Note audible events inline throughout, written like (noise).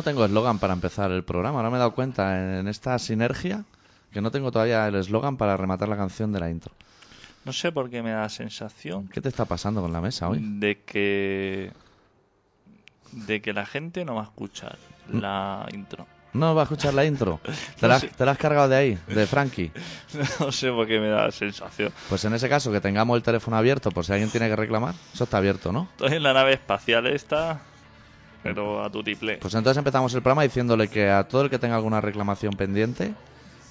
no tengo eslogan para empezar el programa. Ahora me he dado cuenta en, esta sinergia que no tengo todavía el eslogan para rematar la canción de la intro. No sé por qué me da la sensación ¿Qué te está pasando con la mesa hoy? de que de que la gente no va a escuchar Mm. la intro. No va a escuchar la intro. (laughs) ¿Te No la, sé. te la has cargado de ahí, de Frankie? (laughs) No sé por qué me da la sensación. Pues en ese caso, que tengamos el teléfono abierto por si alguien tiene que reclamar. Eso está abierto, ¿no? Estoy en la nave espacial esta, pero a tu tiple. Pues entonces empezamos el programa diciéndole que a todo el que tenga alguna reclamación pendiente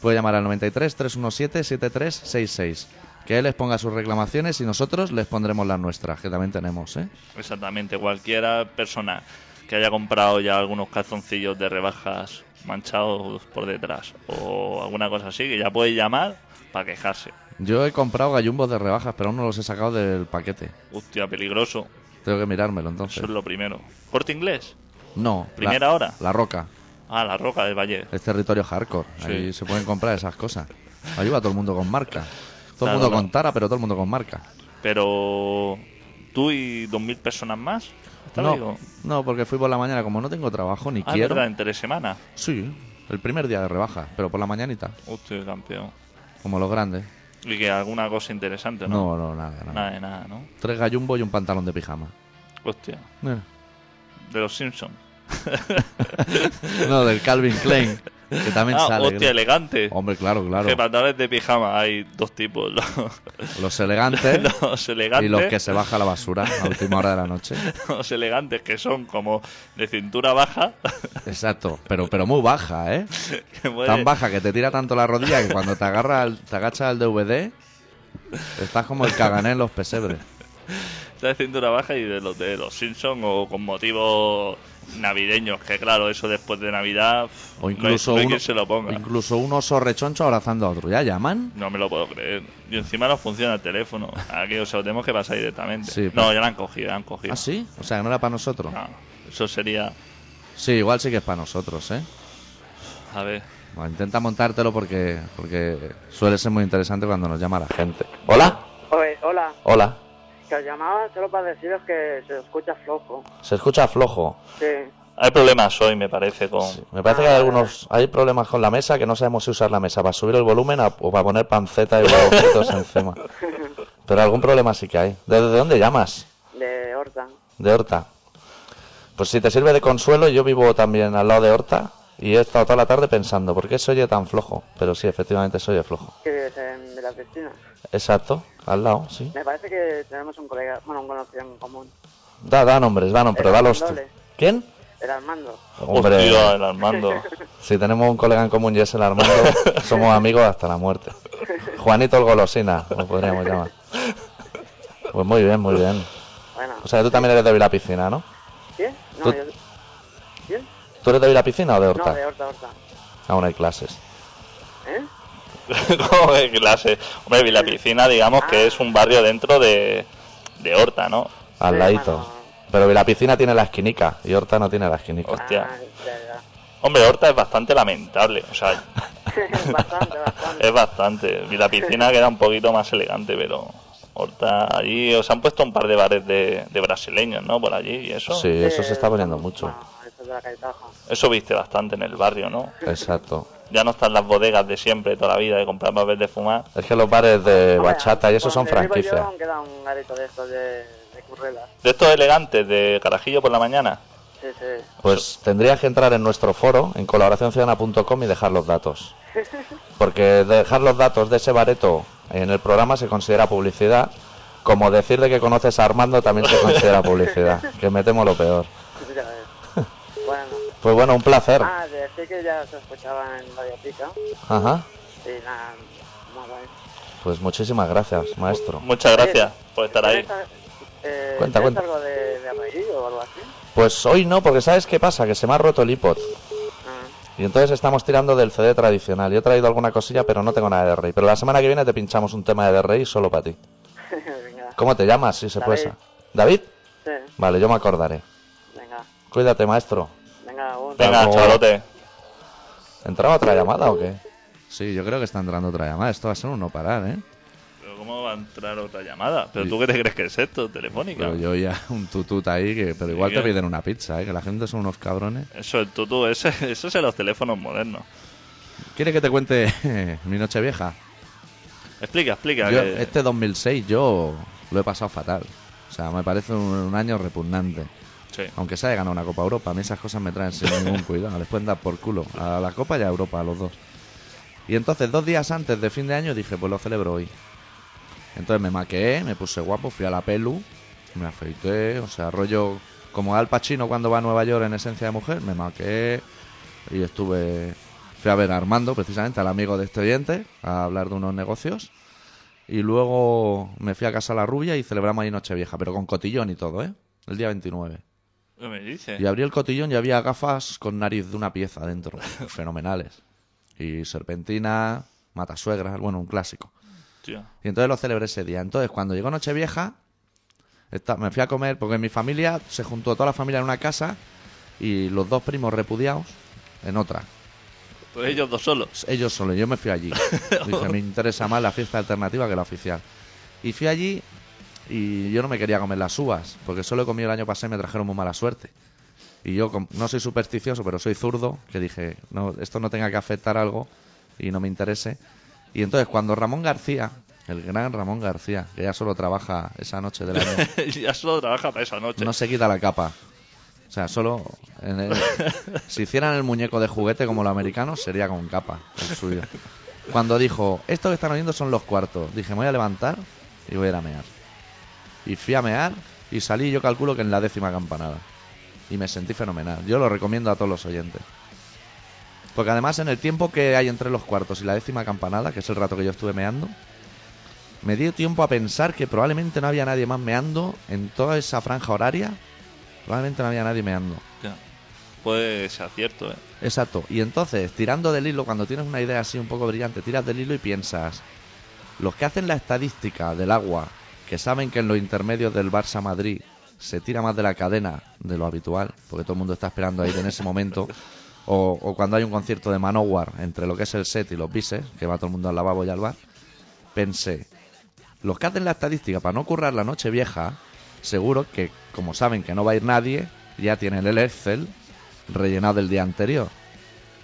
puede llamar al 93 317 7366. Que él les ponga sus reclamaciones y nosotros les pondremos las nuestras, que también tenemos, ¿eh? Exactamente, cualquiera persona que haya comprado ya algunos calzoncillos de rebajas manchados por detrás o alguna cosa así, que ya puede llamar para quejarse. Yo he comprado gallumbos de rebajas, pero aún no los he sacado del paquete. Hostia, peligroso. Tengo que mirármelo entonces. Eso es lo primero. ¿Corte inglés? No. la- ¿Primera hora? La roca. Ah, la roca del Valle. Es territorio hardcore. Sí. Ahí se pueden comprar esas cosas. Ayuda a todo el mundo con marca. Todo el mundo no. con tara, pero todo el mundo con marca. Pero tú y dos mil personas más. ¿Está No, no, porque fui por la mañana, como no tengo trabajo ni Ah, quiero. verdad, entre semana. Sí, el primer día de rebaja, pero por la mañanita, Hostia, campeón. como los grandes. Y que alguna cosa interesante, ¿no? No, no, nada, nada. Nada de nada, ¿no? Tres gallumbos y un pantalón de pijama. Hostia. Eh. De los Simpsons. (laughs) No, del Calvin Klein, (laughs) que también ah, sale. hostia, elegante. Hombre, claro, claro. Que pantalones de pijama hay dos tipos. Los, (laughs) Los elegantes (laughs) los elegantes. y los que se baja la basura a última hora de la noche. (laughs) los elegantes que son como de cintura baja. Exacto, pero, pero muy baja, ¿eh? Tan baja que te tira tanto la rodilla que cuando te agarra, el- te agachas al DVD, estás como el cagané en los pesebres. Está de cintura baja y de los de los Simpsons o con motivos navideños. Que claro, eso después de Navidad. O no hay- incluso, no hay uno, quien se lo ponga. incluso un oso rechoncho abrazando a otro. ¿Ya llaman? No me lo puedo creer. Y encima no funciona el teléfono. Aquí o sea, lo tenemos que pasar directamente. Sí, no, pues- ya la han cogido, ya la han cogido. ¿Ah, sí? O sea, que no era para nosotros. No, eso sería. Sí, igual sí que es para nosotros, ¿eh? A ver. Bueno, intenta montártelo porque, porque suele ser muy interesante cuando nos llama la gente. ¿Hola? Oye, hola, Hola. Que os llamaba solo para deciros que se escucha flojo. Se escucha flojo. Sí. Hay problemas hoy, me parece, con. Sí, Me parece que hay algunos hay problemas con la mesa que no sabemos si usar la mesa para subir el volumen a- o para poner panceta y huevos encima. (laughs) Pero algún problema sí que hay. ¿Desde dónde llamas? De Horta. De Horta. Pues si te sirve de consuelo, yo vivo también al lado de Horta y he estado toda la tarde pensando, ¿por qué se oye tan flojo? Pero sí, efectivamente se oye flojo. Que vives en de la piscina. Exacto, al lado, sí. Me parece que tenemos un colega, bueno, un conocido en común. Da, da nombres, da nombres, pero dalos tú. ¿Quién? El Armando. Hombre, Hostia, el Armando. (laughs) si tenemos un colega en común y es el Armando, (laughs) somos amigos hasta la muerte. Juanito el Golosina, lo podríamos llamar. Pues muy bien, muy bien. Bueno. O sea, tú también eres de Vilapicina, ¿no? ¿Quién? No, Tú- yo... ¿Quién? ¿Tú eres de Vilapicina o de Horta? No, de Horta, Horta. Aún hay clases. (laughs) ¿Eh? ¿Cómo de clase? Hombre, Vilapicina, digamos que es un barrio dentro de, de Horta, ¿no? Al ladito. Pero Vilapicina tiene la esquinica y Horta no tiene la esquinica. Hostia. Ah, Hombre, Horta es bastante lamentable. O sea, (laughs) bastante, bastante. es bastante. Vilapicina queda un poquito más elegante, pero Horta allí os han puesto un par de bares de, de brasileños, ¿no? Por allí y eso. Sí, eso se está poniendo son- mucho. Eso viste bastante en el barrio, ¿no? Exacto. Ya no están las bodegas de siempre, toda la vida, de comprar papel de fumar. Es que los bares de Hombre, bachata y eso son franquicias. Yo un garito de estos de, de currelas. De estos elegantes de Carajillo por la mañana. Sí, sí. Pues tendrías que entrar en nuestro foro, en colaboracionciudadana.com y dejar los datos. Porque dejar los datos de ese bareto en el programa se considera publicidad. Como decirle que conoces a Armando también se considera publicidad. (laughs) Que me temo lo peor. Bueno. Pues bueno, un placer. Ah, de decir que ya se escuchaba en Radio Pica. Ajá. Y nada, muy guay. Pues muchísimas gracias, maestro. Muchas gracias por estar ahí. ¿Tienes, eh, Cuenta, ¿tienes cuenta. algo de, de reír o algo así? Pues hoy no, porque ¿sabes qué pasa? Que se me ha roto el iPod. Ah, Y entonces estamos tirando del CD tradicional. Yo he traído alguna cosilla, pero no tengo nada de rey. Pero la semana que viene te pinchamos un tema de rey solo para ti. (laughs) venga. ¿Cómo te llamas? Si se puede. David. ¿David? Sí, Vale, yo me acordaré. venga. Cuídate, maestro. Venga, Venga, Vamos. chavalote. ¿Entraba otra llamada o qué? Sí, yo creo que está entrando otra llamada. Esto va a ser un no parar, ¿eh? Pero ¿cómo va a entrar otra llamada. ¿Pero tú qué te crees que es esto? Telefónica. Pero yo ya un tutut ahí, que, pero igual Sí, te que- piden una pizza, ¿eh? que la gente son unos cabrones. Eso, el tutú, ese, (laughs) eso es en los teléfonos modernos. ¿Quieres que te cuente (laughs) mi noche vieja? Explica, explica. Yo, que- este 2006 yo lo he pasado fatal. O sea, me parece un, un año repugnante. Aunque se haya ganado una Copa Europa, a mí esas cosas me traen sin ningún cuidado. Les pueden dar por culo a la Copa y a Europa, a los dos. Y entonces, dos días antes de fin de año, dije, pues lo celebro hoy. Entonces me maqué, me puse guapo, fui a la pelu, me afeité, o sea, rollo como Al Pacino cuando va a Nueva York en Esencia de Mujer, me maqué y estuve... Fui a ver a Armando, precisamente, al amigo de este oyente, a hablar de unos negocios. Y luego me fui a casa a la rubia y celebramos ahí Nochevieja, pero con cotillón y todo, ¿eh? El día 29. ¿Qué me dices? Y abrí el cotillón y había gafas con nariz de una pieza dentro. (laughs) Fenomenales. Y serpentina, matasuegras, bueno, un clásico. Tío. Y entonces lo celebré ese día. Entonces, cuando llegó Nochevieja, esta- me fui a comer, porque mi familia se juntó toda la familia en una casa y los dos primos repudiados en otra. Pues ellos dos solos. Ellos solo, yo me fui allí. (laughs) Dije, me interesa más la fiesta alternativa que la oficial. Y fui allí y yo no me quería comer las uvas, porque solo he comido el año pasado y me trajeron muy mala suerte. Y yo no soy supersticioso, pero soy zurdo, que dije, no, esto no tenga que afectar algo y no me interese. Y entonces cuando Ramón García, el gran Ramón García, que ya solo trabaja esa noche del año, (laughs) ya solo trabaja para esa noche. no se quita la capa. O sea, solo en el- (laughs) si hicieran el muñeco de juguete como los americanos, sería con capa el suyo. Cuando dijo, esto que están oyendo son los cuartos, dije, me voy a levantar y voy a ir a mear. Y fui a mear y salí, yo calculo que en la décima campanada. Y me sentí fenomenal. Yo lo recomiendo a todos los oyentes. Porque además en el tiempo que hay entre los cuartos y la décima campanada, que es el rato que yo estuve meando, me dio tiempo a pensar que probablemente no había nadie más meando en toda esa franja horaria. Probablemente no había nadie meando. Ya. Puede ser cierto, ¿eh? Exacto. Y entonces, tirando del hilo, cuando tienes una idea así un poco brillante, tiras del hilo y piensas, los que hacen la estadística del agua, que saben que en los intermedios del Barça Madrid se tira más de la cadena de lo habitual, porque todo el mundo está esperando ahí en ese momento, o, o cuando hay un concierto de Manowar entre lo que es el set y los bises, que va todo el mundo al lavabo y al bar, pensé, los que hacen la estadística para no currar la noche vieja, seguro que como saben que no va a ir nadie, ya tienen el Excel rellenado del día anterior.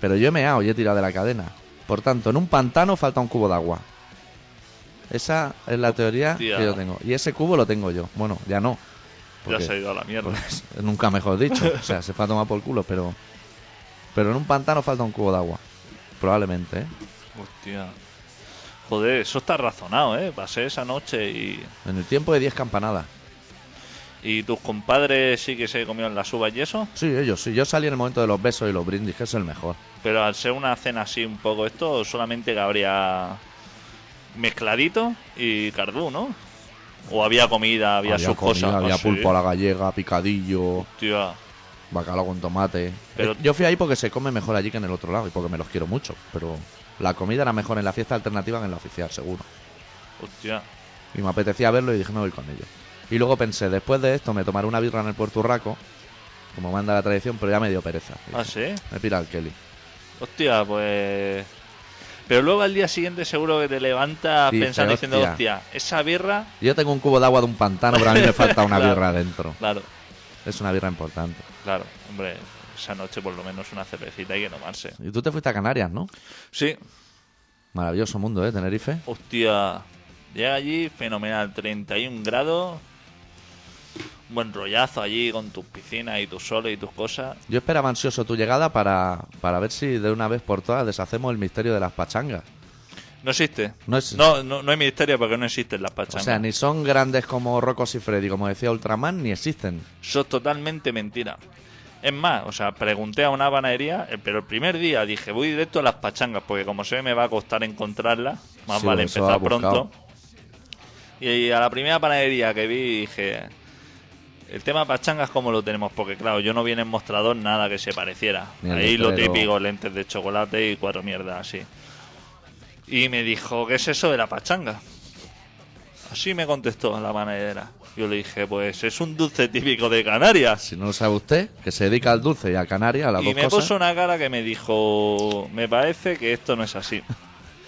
Pero yo he meado y he tirado de la cadena. Por tanto, en un pantano falta un cubo de agua. Esa es la teoría Hostia. que yo tengo. Y ese cubo lo tengo yo. Bueno, ya no. Ya se ha ido a la mierda. (laughs) pues, nunca mejor dicho. O sea, se fue a tomar por culo, pero... Pero en un pantano falta un cubo de agua. Probablemente, ¿eh? Hostia. Joder, eso está razonado, ¿eh? Pasé esa noche y... En el tiempo de 10 campanadas. ¿Y tus compadres sí que se comieron las uvas y eso? Sí, ellos sí. Yo salí en el momento de los besos y los brindis, que es el mejor. Pero al ser una cena así un poco esto, solamente que habría mezcladito y cardú, ¿no? O había comida, había, sus comida, cosas. había pulpo a la gallega, picadillo, Hostia. bacalao con tomate. Pero- Eh, Yo fui ahí porque se come mejor allí que en el otro lado y porque me los quiero mucho. Pero la comida era mejor en la fiesta alternativa que en la oficial, seguro. Hostia. Y me apetecía verlo y dije, me voy con ellos. Y luego pensé, después de esto me tomaré una birra en el Puerto Urraco, como manda la tradición, pero ya me dio pereza. Dije, Ah, sí. Me pira el Kelly. Hostia, pues. Pero luego al día siguiente seguro que te levantas pensando diciendo, "Hostia". hostia, esa birra. Yo tengo un cubo de agua de un pantano, pero a mí me falta una (laughs) Claro. birra dentro. Claro, Es una birra importante. claro, hombre, esa noche por lo menos una cervecita hay que tomarse. Y tú te fuiste a Canarias, ¿no? Sí, Maravilloso mundo, ¿eh? Tenerife. hostia, llega allí, fenomenal, 31 grados, un buen rollazo allí con tus piscinas y tus soles y tus cosas. Yo esperaba ansioso tu llegada para, para ver si de una vez por todas deshacemos el misterio de las pachangas. No existe. No No, no, no hay misterio porque no existen las O pachangas. sea, ni son grandes como Rocos y Freddy, como decía Ultraman, ni existen. Eso es totalmente mentira. Es más, o sea, pregunté a una panadería, eh, pero el primer día dije, voy directo a las pachangas, porque como sé me va a costar encontrarlas, más Sí, vale empezar pronto. Y a la primera panadería que vi dije, el tema pachangas cómo lo tenemos, porque claro, yo no vi en mostrador nada que se pareciera. Ahí lo típico, lentes de chocolate y cuatro mierdas así. Y me dijo, ¿qué es eso de la pachanga? Así me contestó la panadera. Yo le dije, pues es un dulce típico de Canarias. Si no lo sabe usted, que se dedica al dulce y a Canarias, a las Y dos me puso una cara que me dijo, me parece que esto no es así.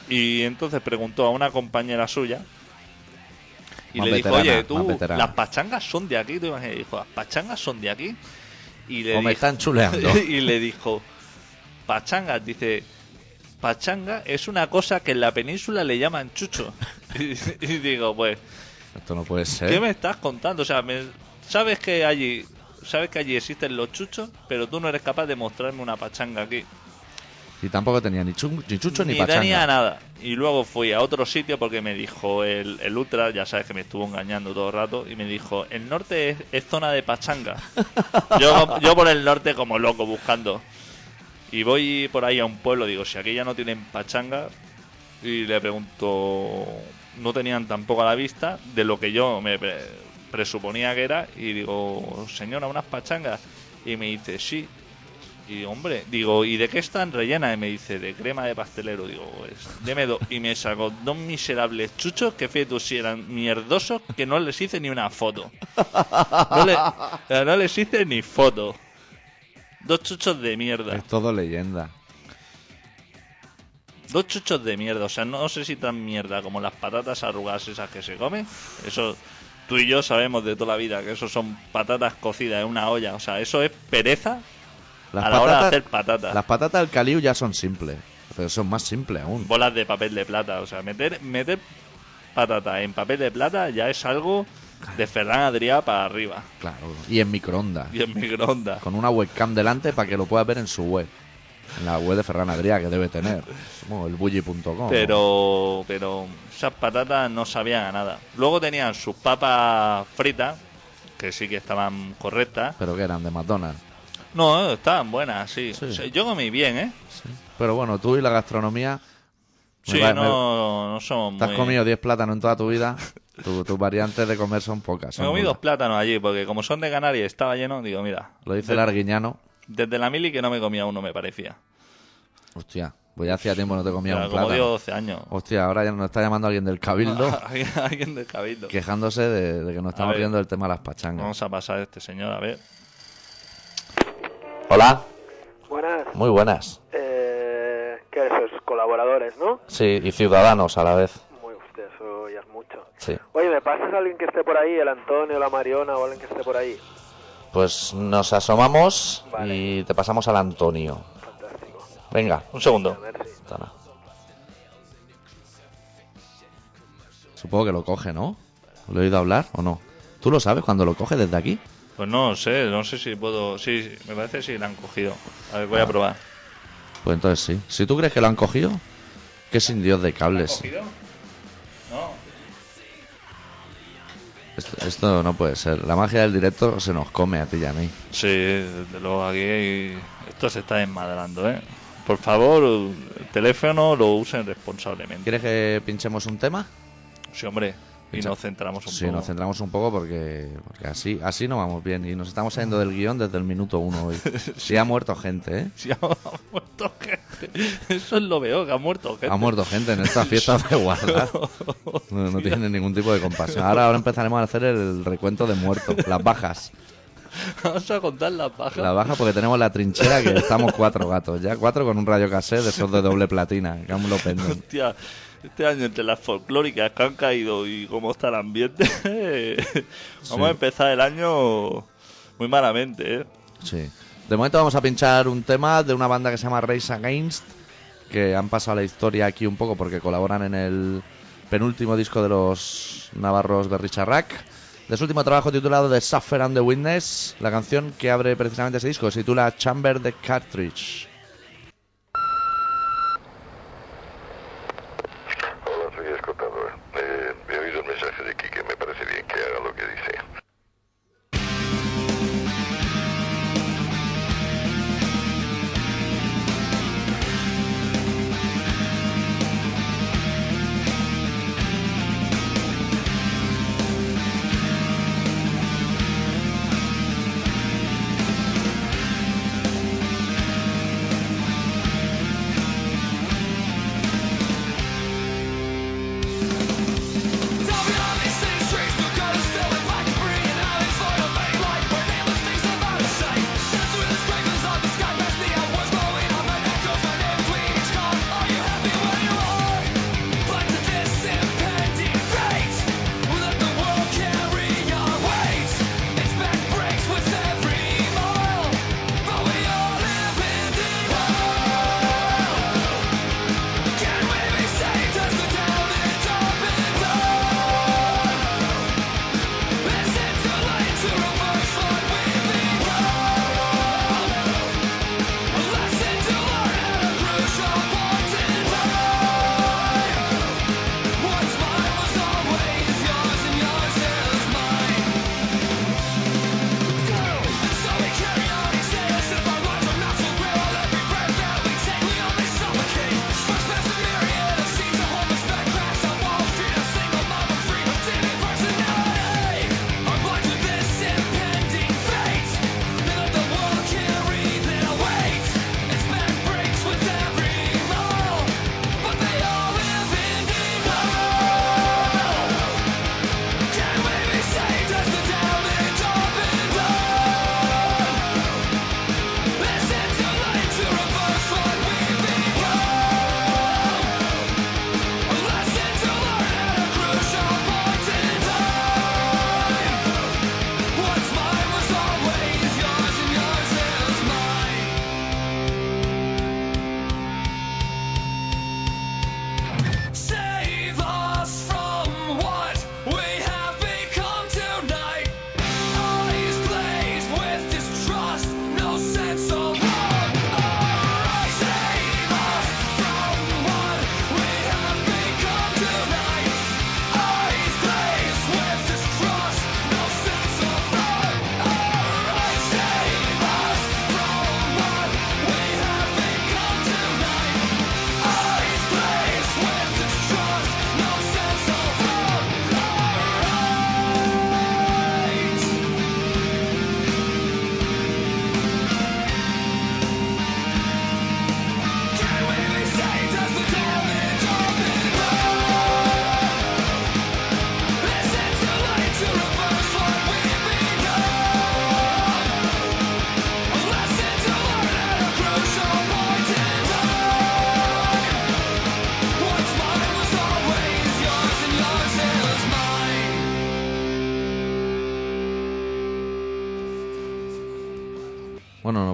Y entonces preguntó a una compañera suya Y Más le dijo, oye, tú, las pachangas son de aquí. Tú imaginas, y dijo, las pachangas son de aquí. Y le O me dijo- están chuleando. (laughs) y le dijo, pachangas, dice, pachanga es una cosa que en la península le llaman chucho. (laughs) y, y digo, pues, Esto no puede ser. ¿qué me estás contando? O sea, me- sabes que allí... Sabes que allí existen los chuchos, pero tú no eres capaz de mostrarme una pachanga aquí. Y tampoco tenía ni, chu- ni chucho ni, ni pachanga. tenía nada. Y luego fui a otro sitio porque me dijo el, el Ultra, ya sabes que me estuvo engañando todo el rato, y me dijo, el norte es, es zona de pachanga. (laughs) yo, yo por el norte como loco buscando. Y voy por ahí a un pueblo, digo, si aquí ya no tienen pachanga, y le pregunto, no tenían tampoco a la vista de lo que yo me pre- presuponía que era, y digo, señora, unas pachangas. Y me dice, sí. Y hombre, digo, ¿y de qué están rellenas? Y me dice, de crema de pastelero. Digo, pues, deme dos. Y me sacó dos miserables chuchos que fíjate tú si eran mierdosos que no les hice ni una foto. No, le- no les hice ni foto. Dos chuchos de mierda. Es todo leyenda. Dos chuchos de mierda. O sea, no sé si tan mierda como las patatas arrugadas esas que se comen. Eso, tú y yo sabemos de toda la vida que eso son patatas cocidas en una olla. O sea, eso es pereza Las a la hora de patatas- hacer patatas. Las patatas del caliu ya son simples. Pero son más simples aún. bolas de papel de plata. O sea, meter, meter patata en papel de plata ya es algo de Ferran Adrià para arriba. Claro. Y en microondas. Y en microondas. Con una webcam delante para que lo puedas ver en su web. En la web de Ferran Adrià, que debe tener. Como el bully.com. Pero, pero esas patatas no sabían a nada. Luego tenían sus papas fritas, que sí que estaban correctas. Pero que eran de McDonald's. No, estaban buenas, sí. Sí. O sea, yo comí bien, ¿eh? Pero bueno, tú y la gastronomía. me Sí, va- me- no, no somos Te has muy... comido 10 plátanos en toda tu vida. Tu- tus variantes de comer son pocas. Me son comí dos plátanos allí, porque como son de Canarias y estaba lleno, digo, mira. Lo dice el arguiñano. Desde la mili que no me comía uno, me parecía. Hostia, pues ya hacía tiempo no te comía Era un como plátano. dio 12 años. Hostia, ahora ya nos está llamando alguien del cabildo (laughs) Alguien del cabildo. quejándose de, de que nos estamos ver. riendo del tema de las pachangas. Vamos a pasar a este señor, a ver. Hola, Buenas. muy buenas. Eh, ¿Qué? Esos colaboradores, ¿no? Sí, y ciudadanos a la vez. Muy usted, eso ya es mucho. Sí. Oye, ¿me pasas a alguien que esté por ahí? El Antonio, la Mariona o alguien que esté por ahí. Pues nos asomamos Vale. y te pasamos al Antonio. Fantástico. Venga, Un segundo. Supongo que lo coge, ¿no? ¿Lo he oído hablar o no? ¿Tú lo sabes cuando lo coge desde aquí? Pues no sé, no sé si puedo. Sí, me parece que sí la han cogido. A ver, voy Ah. a probar. Pues entonces sí. Si tú crees que lo han cogido, que sin Dios de cables. No. Esto, esto no puede ser. La magia del directo se nos come a ti y a mí. Sí, desde luego aquí hay- esto se está desmadrando, ¿eh? Por favor, el teléfono lo usen responsablemente. ¿Quieres que pinchemos un tema? Sí, hombre, y nos centramos un Sí, poco. nos centramos un poco porque, porque así, así no vamos bien. Y nos estamos saliendo del guion desde el minuto uno hoy. (laughs) Sí, ha muerto gente, ¿eh? Sí, (laughs) ha muerto gente. Eso es lo peor, que ha muerto gente. Ha muerto gente en estas fiestas de guardar. (laughs) No, no tienen ningún tipo de compasión. Ahora, ahora empezaremos a hacer el recuento de muertos, las bajas. Vamos a contar las bajas. Las bajas porque tenemos la trinchera que estamos cuatro gatos. Ya cuatro con un radio cassette de esos de doble platina, que aún lo penden. Hostia, este año entre las folclóricas que han caído y cómo está el ambiente, (laughs) vamos Sí. a empezar el año muy malamente, ¿eh? Sí. De momento vamos a pinchar un tema de una banda que se llama Race Against, que han pasado la historia aquí un poco porque colaboran en el penúltimo disco de los navarros de Richard Rack. De su último trabajo titulado The Suffer and the Witness, la canción que abre precisamente ese disco se titula Chamber the Cartridge.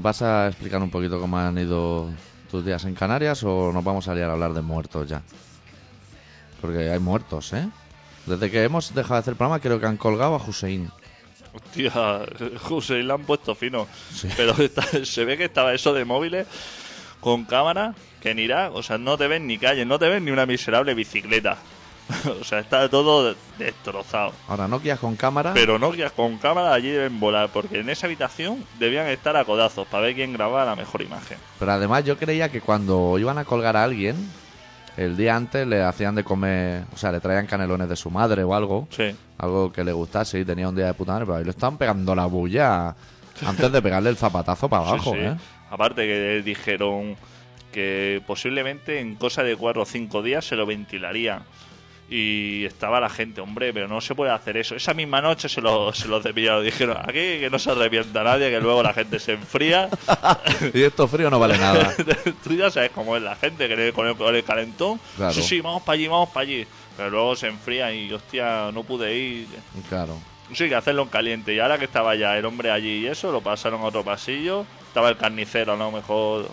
Vas a explicar un poquito cómo han ido tus días en Canarias o nos vamos a liar a hablar de muertos ya? Porque hay muertos, ¿eh? Desde que hemos dejado de hacer programa creo que han colgado a Hussein. Hostia, (laughs) Hussein la han puesto fino. Sí. Pero está- se ve que estaba eso de móviles con cámara que en Irak, o sea, no te ven ni calles, no te ven ni una miserable bicicleta. (laughs) o sea, está todo destrozado. Ahora Nokia con cámara. Pero Nokia con cámara allí deben volar, porque en esa habitación debían estar a codazos para ver quién grababa la mejor imagen. Pero además yo creía que cuando iban a colgar a alguien, el día antes le hacían de comer, o sea, le traían canelones de su madre o algo, Sí. algo que le gustase y tenía un día de puta madre, pero ahí le estaban pegando la bulla (laughs) antes de pegarle el zapatazo para abajo, Sí, sí. ¿eh? Aparte que dijeron que posiblemente en cosa de cuatro o cinco días se lo ventilarían. Y estaba la gente, hombre, pero no se puede hacer eso. Esa misma noche se lo, se lo cepillaron. Dijeron, aquí que no se arrepienta nadie, que luego la gente se enfría. (laughs) Y esto frío no vale nada. (laughs) Tú ya sabes cómo es la gente, que con el, con el calentón. Claro. Sí, sí, vamos para allí, vamos para allí. Pero luego se enfría y, hostia, no pude ir. Claro. Sí, que hacerlo en caliente. Y ahora que estaba ya el hombre allí y eso, lo pasaron a otro pasillo. Estaba el carnicero, a lo mejor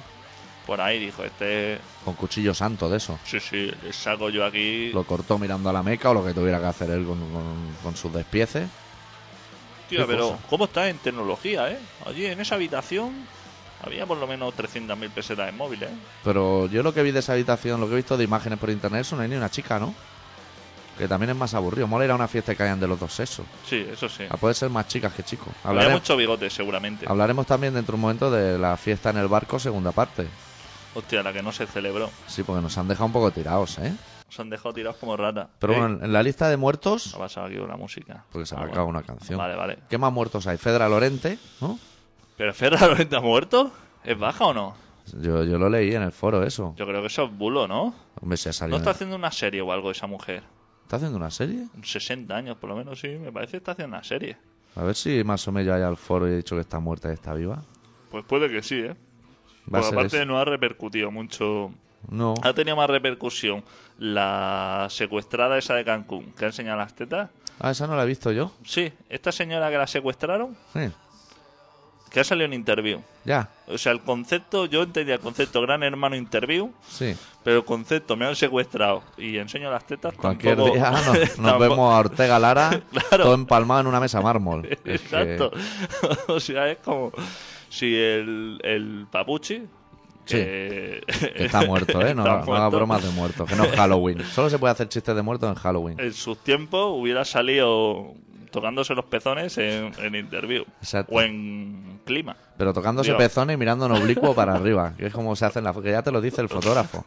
por ahí. Dijo, este, Con cuchillo santo de eso. sí, sí, le saco yo aquí. Lo cortó mirando a la meca o lo que tuviera que hacer él con, con- con sus despieces. Tío, pero cosa. ¿cómo está en tecnología, eh? Allí en esa habitación había por lo menos 300.000 pesetas en móviles, eh. Pero yo lo que vi de esa habitación, lo que he visto de imágenes por internet, eso no hay ni una chica, ¿no? Que también es más aburrido. Mola ir a una fiesta que hayan de los dos sexos. Sí, eso sí. Ah, puede ser más chicas que chicos. Había Hablare- mucho bigote, seguramente. Hablaremos también dentro de un momento de la fiesta en el barco, segunda parte. Hostia, la que no se celebró. Sí, porque nos han dejado un poco tirados, ¿eh? Se han dejado tirados como rata. Pero Ey, bueno, en la lista de muertos, ¿qué ha pasado aquí la música? porque se Ah, me bueno. acaba una canción. Vale, vale. ¿Qué más muertos hay? Fedra Lorente, ¿no? ¿Pero Ferra Lorente ha muerto? ¿Es baja o no? Yo, yo lo leí en el foro, eso. Yo creo que eso es bulo, ¿no? Hombre, se ha ¿No salido. está en- haciendo una serie o algo esa mujer? ¿Está haciendo una serie? 60 años por lo menos, sí, me parece que está haciendo una serie. A ver si más o menos ya al foro y he dicho que está muerta y está viva. Pues puede que sí, ¿eh? Por ser aparte eso. no ha repercutido mucho. No. Ha tenido más repercusión la secuestrada esa de Cancún, que ha enseñado las tetas. Ah, esa no la he visto yo. Sí, esta señora que la secuestraron, Sí, que ha salido en interview. ya, O sea, el concepto, yo entendía el concepto gran hermano interview, sí. pero el concepto me han secuestrado y enseño las tetas. Cualquier tampoco- día (laughs) nos, nos tampoco- vemos a Ortega Lara (laughs) Claro. todo empalmado en una mesa mármol. (laughs) Es que- Exacto. o sea, es como si el, el papuchi. Que, que está muerto, ¿eh? (laughs) No, no haga muerto, bromas de muertos, que no es Halloween. Solo se puede hacer chistes de muertos en Halloween. En sus tiempos hubiera salido tocándose los pezones en, en interview Exacto. o en clima. Pero tocándose pezones y mirando en oblicuo para (laughs) arriba, que es como se hace en la que ya te lo dice el fotógrafo.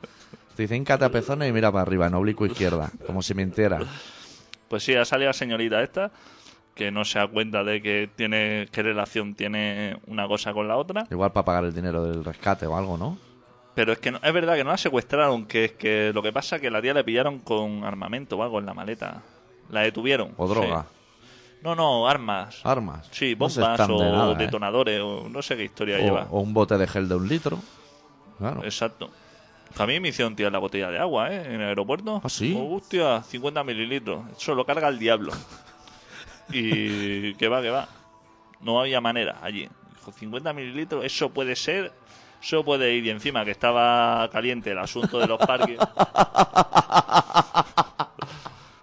Te dice hincate a pezones y mira para arriba, en oblicuo izquierda, como si mintiera. Pues sí, ha salido la señorita esta que no se da cuenta de que tiene qué relación tiene una cosa con la otra. Igual para pagar el dinero del rescate o algo, ¿no? Pero es que no- es verdad que no la secuestraron, que es que lo que pasa es que la tía le pillaron con armamento o algo en la maleta. La detuvieron. O droga. Sí. No, no, armas. Armas. Sí, bombas o de nada, ¿eh? detonadores o no sé qué historia lleva. o, o un bote de gel de un litro. Claro. Exacto. A mí me hicieron tirar la botella de agua, ¿eh? En el aeropuerto. ¿Ah, sí? Oh, hostia, 50 mililitros. Eso lo carga el diablo. (laughs) y que va, que va. No había manera allí. Dijo, 50 mililitros, eso puede ser... Eso puede ir y encima que estaba caliente el asunto de los parques. (laughs)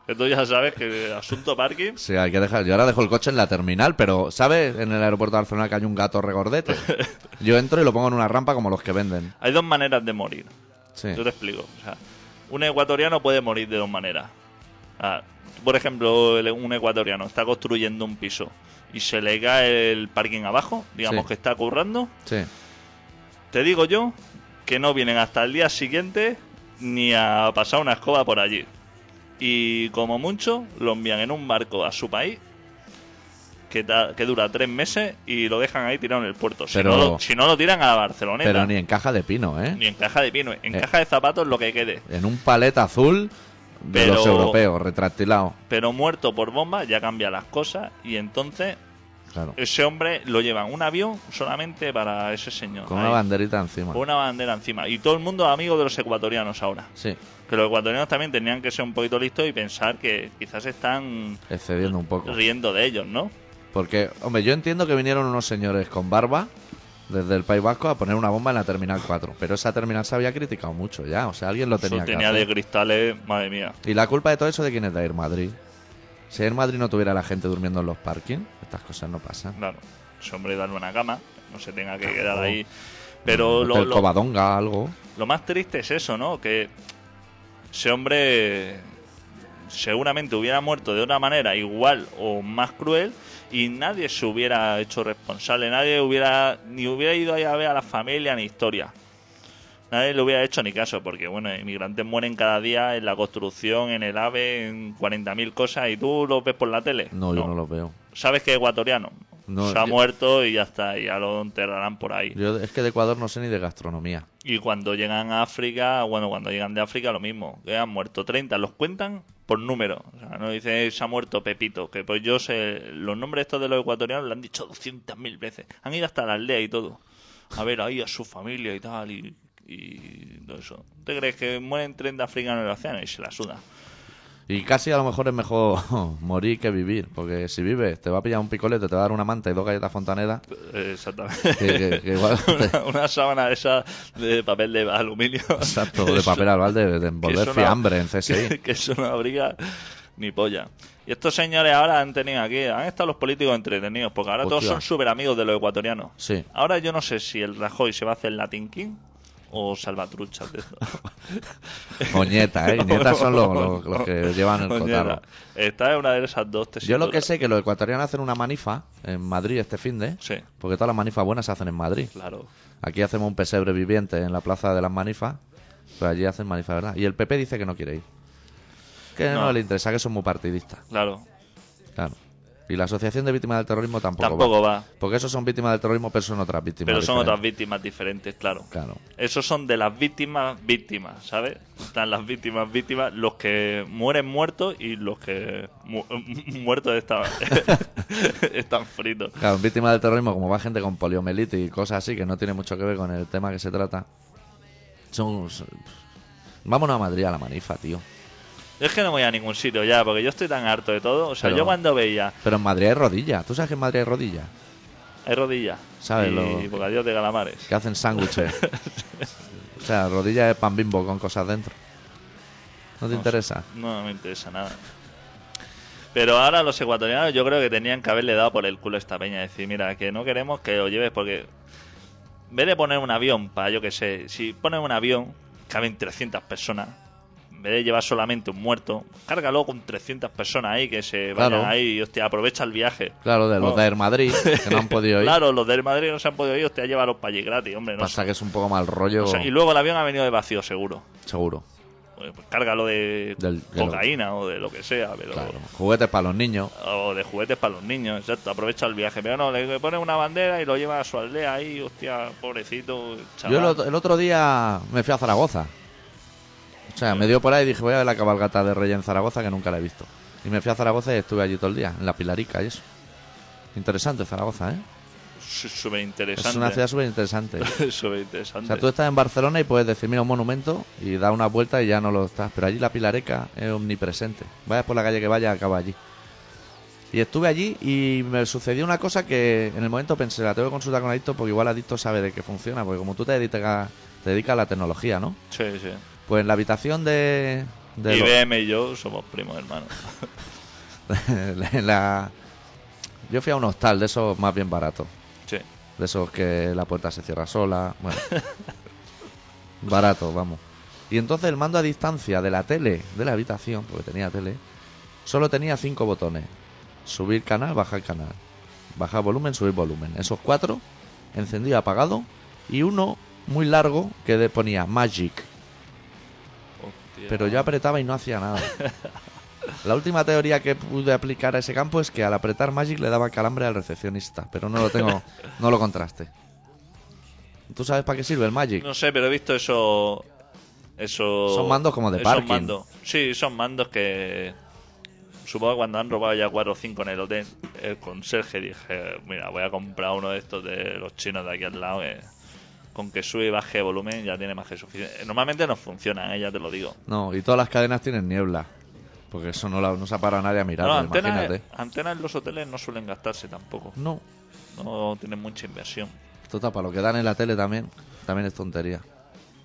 que tú ya sabes que el asunto parking Sí, hay que dejar. Yo ahora dejo el coche en la terminal, pero ¿sabes en el aeropuerto de Barcelona que hay un gato regordete? (laughs) Yo entro y lo pongo en una rampa como los que venden. Hay dos maneras de morir. Sí. Yo te explico. O sea, un ecuatoriano puede morir de dos maneras. Ah, por ejemplo, un ecuatoriano está construyendo un piso y se le cae el parking abajo, digamos Sí. que está currando. Sí. Te digo yo que no vienen hasta el día siguiente ni a pasar una escoba por allí. Y como mucho, lo envían en un barco a su país que, ta- que dura tres meses y lo dejan ahí tirado en el puerto. Si, Pero- no, lo, si no lo tiran a la Barceloneta. Pero ni en caja de pino, ¿eh? Ni en caja de pino, en Eh. caja de zapatos lo que quede. En un paleta azul de Pero- los europeos, retractilado. Pero muerto por bomba ya cambia las cosas y entonces Claro. ese hombre lo lleva en un avión solamente para ese señor. Con ahí, una banderita encima. con una bandera encima. Y todo el mundo amigo de los ecuatorianos ahora. Sí, Que los ecuatorianos también tenían que ser un poquito listos y pensar que quizás están excediendo un poco. riendo de ellos, ¿no? Porque, hombre, yo entiendo que vinieron unos señores con barba desde el País Vasco a poner una bomba en la Terminal 4. Pero esa terminal se había criticado mucho ya, o sea, alguien lo tenía Eso que tenía de cristales, madre mía. ¿Y la culpa de todo eso de quién es de Air Madrid? Si Air Madrid no tuviera la gente durmiendo en los parkings, estas cosas no pasan. Claro, ese hombre darle una cama, no se tenga que quedar ahí. Pero lo, el lo- Covadonga, algo. lo más triste es eso, ¿no? Que ese hombre seguramente hubiera muerto de una manera igual o más cruel y nadie se hubiera hecho responsable, nadie hubiera ni hubiera ido ahí a ver a la familia ni historia. Nadie le hubiera hecho ni caso, porque bueno, inmigrantes mueren cada día en la construcción, en el AVE, en 40.000 cosas, y tú los ves por la tele. No, yo no lo veo. ¿Sabes que es ecuatoriano? No, Se ha yo- muerto y ya está, y ya lo enterrarán por ahí. Yo es que de Ecuador no sé ni de gastronomía. Y cuando llegan a África, bueno, cuando llegan de África lo mismo, que han muerto 30, los cuentan por número. O sea, no dice se ha muerto Pepito, que pues yo sé, los nombres estos de los ecuatorianos lo han dicho 200.000 veces. Han ido hasta la aldea y todo. A ver ahí a su familia y tal, y, y todo eso. ¿Te crees que mueren 30 africanos en el océano y se la suda? Y casi a lo mejor es mejor (laughs) morir que vivir, porque si vives te va a pillar un picolete, te va a dar una manta y dos galletas fontanedas. Eh, Exactamente. Que- que- que (laughs) igual- una, una sábana esa de papel de aluminio. Exacto, (laughs) de papel al balde, de que envolver no- fiambre en CSI. Que, que eso no abriga ni polla. Y estos señores ahora han tenido aquí, han estado los políticos entretenidos, porque ahora todos son súper amigos de los ecuatorianos. Sí. Ahora yo no sé si el Rajoy se va a hacer Latin King o salvatruchas (laughs) de nieta, ¿eh? (laughs) Son los, los- los que llevan el cotarro. Esta es una de esas dos. te Yo lo que sé es que los ecuatorianos hacen una manifa en Madrid este fin de, Sí, porque todas las manifas buenas se hacen en Madrid. claro. Aquí hacemos un pesebre viviente en la plaza de las manifas, pero allí hacen manifas, ¿verdad? Y el PP dice que no quiere ir. Que no, No. le interesa, que son muy partidistas. Claro. Claro. Y la Asociación de Víctimas del Terrorismo tampoco, Tampoco va. va. Porque esos son víctimas del terrorismo, pero son otras víctimas. Pero son diferentes. otras víctimas diferentes, claro. Claro. Esos son de las víctimas víctimas, ¿sabes? Están las víctimas víctimas, los que mueren muertos y los que mu- (laughs) muertos están, (laughs) están fritos. Claro, víctimas del terrorismo, como va gente con poliomielitis y cosas así, que no tiene mucho que ver con el tema que se trata. Son. son- Vámonos a Madrid a la manifa, tío. Yo es que no voy a ningún sitio ya, porque yo estoy tan harto de todo. O sea, Pero- yo cuando veía, Pero en Madrid hay rodillas. ¿Tú sabes que en Madrid hay rodillas? hay rodillas ¿Sabes y lo- bocadillos de calamares. Que hacen sándwiches. (laughs) o sea, rodillas de pan bimbo con cosas dentro. ¿No te No interesa? No, no me interesa nada. Pero ahora los ecuatorianos yo creo que tenían que haberle dado por el culo a esta peña. Decir, mira, que no queremos que lo lleves porque... En vez de poner un avión para, yo que sé, si pones un avión, caben 300 personas. En vez de llevar solamente un muerto, cárgalo con 300 personas ahí que se vayan Claro. ahí y, hostia, aprovecha el viaje. Claro, de los No. de Air Madrid, que no han podido (laughs) ir. Claro, los del Madrid no se han podido ir, hostia, llévalos para allí gratis, hombre. No Pasa sé. que es un poco mal rollo, O sea, y luego el avión ha venido de vacío, seguro. seguro. Pues, pues cárgalo de Del- de lo- cocaína o de lo que sea, pero... Claro. Juguetes para los niños. O de juguetes para los niños, exacto. Aprovecha el viaje. Pero no, le pone una bandera y lo lleva a su aldea ahí, hostia, pobrecito. Chaval. Yo el otro día me fui a Zaragoza. O sea, me dio por ahí y dije, voy a ver la cabalgata de Reyes en Zaragoza, que nunca la he visto. Y me fui a Zaragoza y estuve allí todo el día, en la Pilarica y eso. Interesante Zaragoza, ¿eh? Súper interesante. Es una ciudad súper interesante. Súper (laughs) O interesante. sea, tú estás en Barcelona y puedes decir, mira, un monumento y da una vuelta y ya no lo estás. Pero allí la Pilareca es omnipresente. Vayas por la calle que vaya, acaba allí. Y estuve allí y me sucedió una cosa que en el momento pensé, la tengo que consultar con Adicto porque igual Adicto sabe de qué funciona. Porque como tú te dedicas, te dedicas a la tecnología, ¿no? Sí, sí. Pues en la habitación de... de los- IBM y yo somos primos hermanos. (laughs) la- Yo fui a un hostal de esos más bien baratos. Sí. De esos que la puerta se cierra sola. Bueno. (laughs) Barato, vamos. Y entonces el mando a distancia de la tele, de la habitación, porque tenía tele, solo tenía cinco botones. Subir canal, bajar canal. Bajar volumen, subir volumen. Esos cuatro, encendido, apagado. Y uno muy largo que ponía Magic. Pero yo apretaba y no hacía nada. (laughs) La última teoría que pude aplicar a ese campo es que al apretar Magic le daba calambre al recepcionista, pero no lo tengo, no lo contraste. ¿Tú sabes para qué sirve el Magic? No sé, pero he visto eso. Eso. Son mandos como de parking. mandos. Sí, son mandos que. Supongo que cuando han robado ya 4 o 5 en el hotel, el conserje dije: Mira, voy a comprar uno de estos de los chinos de aquí al lado. que con que sube y baje volumen ya tiene más que suficiente. Normalmente no funcionan, eh, ya te lo digo. No, y todas las cadenas tienen niebla. Porque eso no, la- no se ha parado nadie a No, mirarlo, antenas, imagínate. antenas en los hoteles no suelen gastarse tampoco. No, No tienen mucha inversión. Total, para lo que dan en la tele también, también es tontería.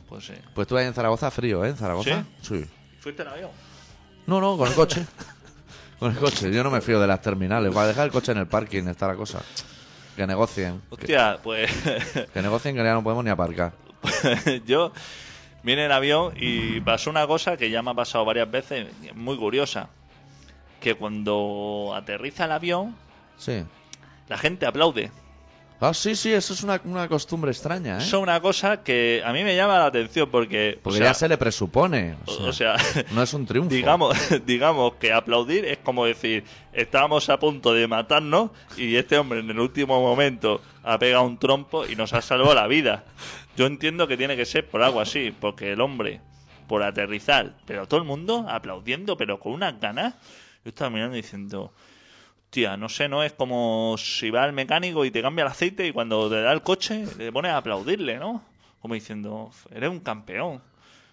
Pues sí. Pues tú ahí en Zaragoza frío, ¿eh? En Zaragoza. Sí. ¿Fuiste en avión? No, no, con el coche. (laughs) con el coche. Yo no me fío de las terminales. Para dejar el coche en el parking está la cosa. Que negocien. Que, Hostia, pues (laughs) que negocien que ya no podemos ni aparcar. yo vine en avión y pasó una cosa que ya me ha pasado varias veces, muy curiosa. Que cuando aterriza el avión, Sí. la gente aplaude. Ah, sí, sí, eso es una, una costumbre extraña, ¿eh? Eso es una cosa que a mí me llama la atención porque... Porque o sea, ya se le presupone. O sea, o sea, no es un triunfo. digamos, (laughs) digamos que aplaudir es como decir, estábamos a punto de matarnos y este hombre en el último momento ha pegado un trompo y nos ha salvado la vida. Yo entiendo que tiene que ser por algo así, porque el hombre, por aterrizar, pero todo el mundo aplaudiendo, pero con unas ganas, yo estaba mirando diciendo, hostia, no sé, no es como si va al mecánico y te cambia el aceite y cuando te da el coche le pones a aplaudirle, ¿no? Como diciendo, eres un campeón.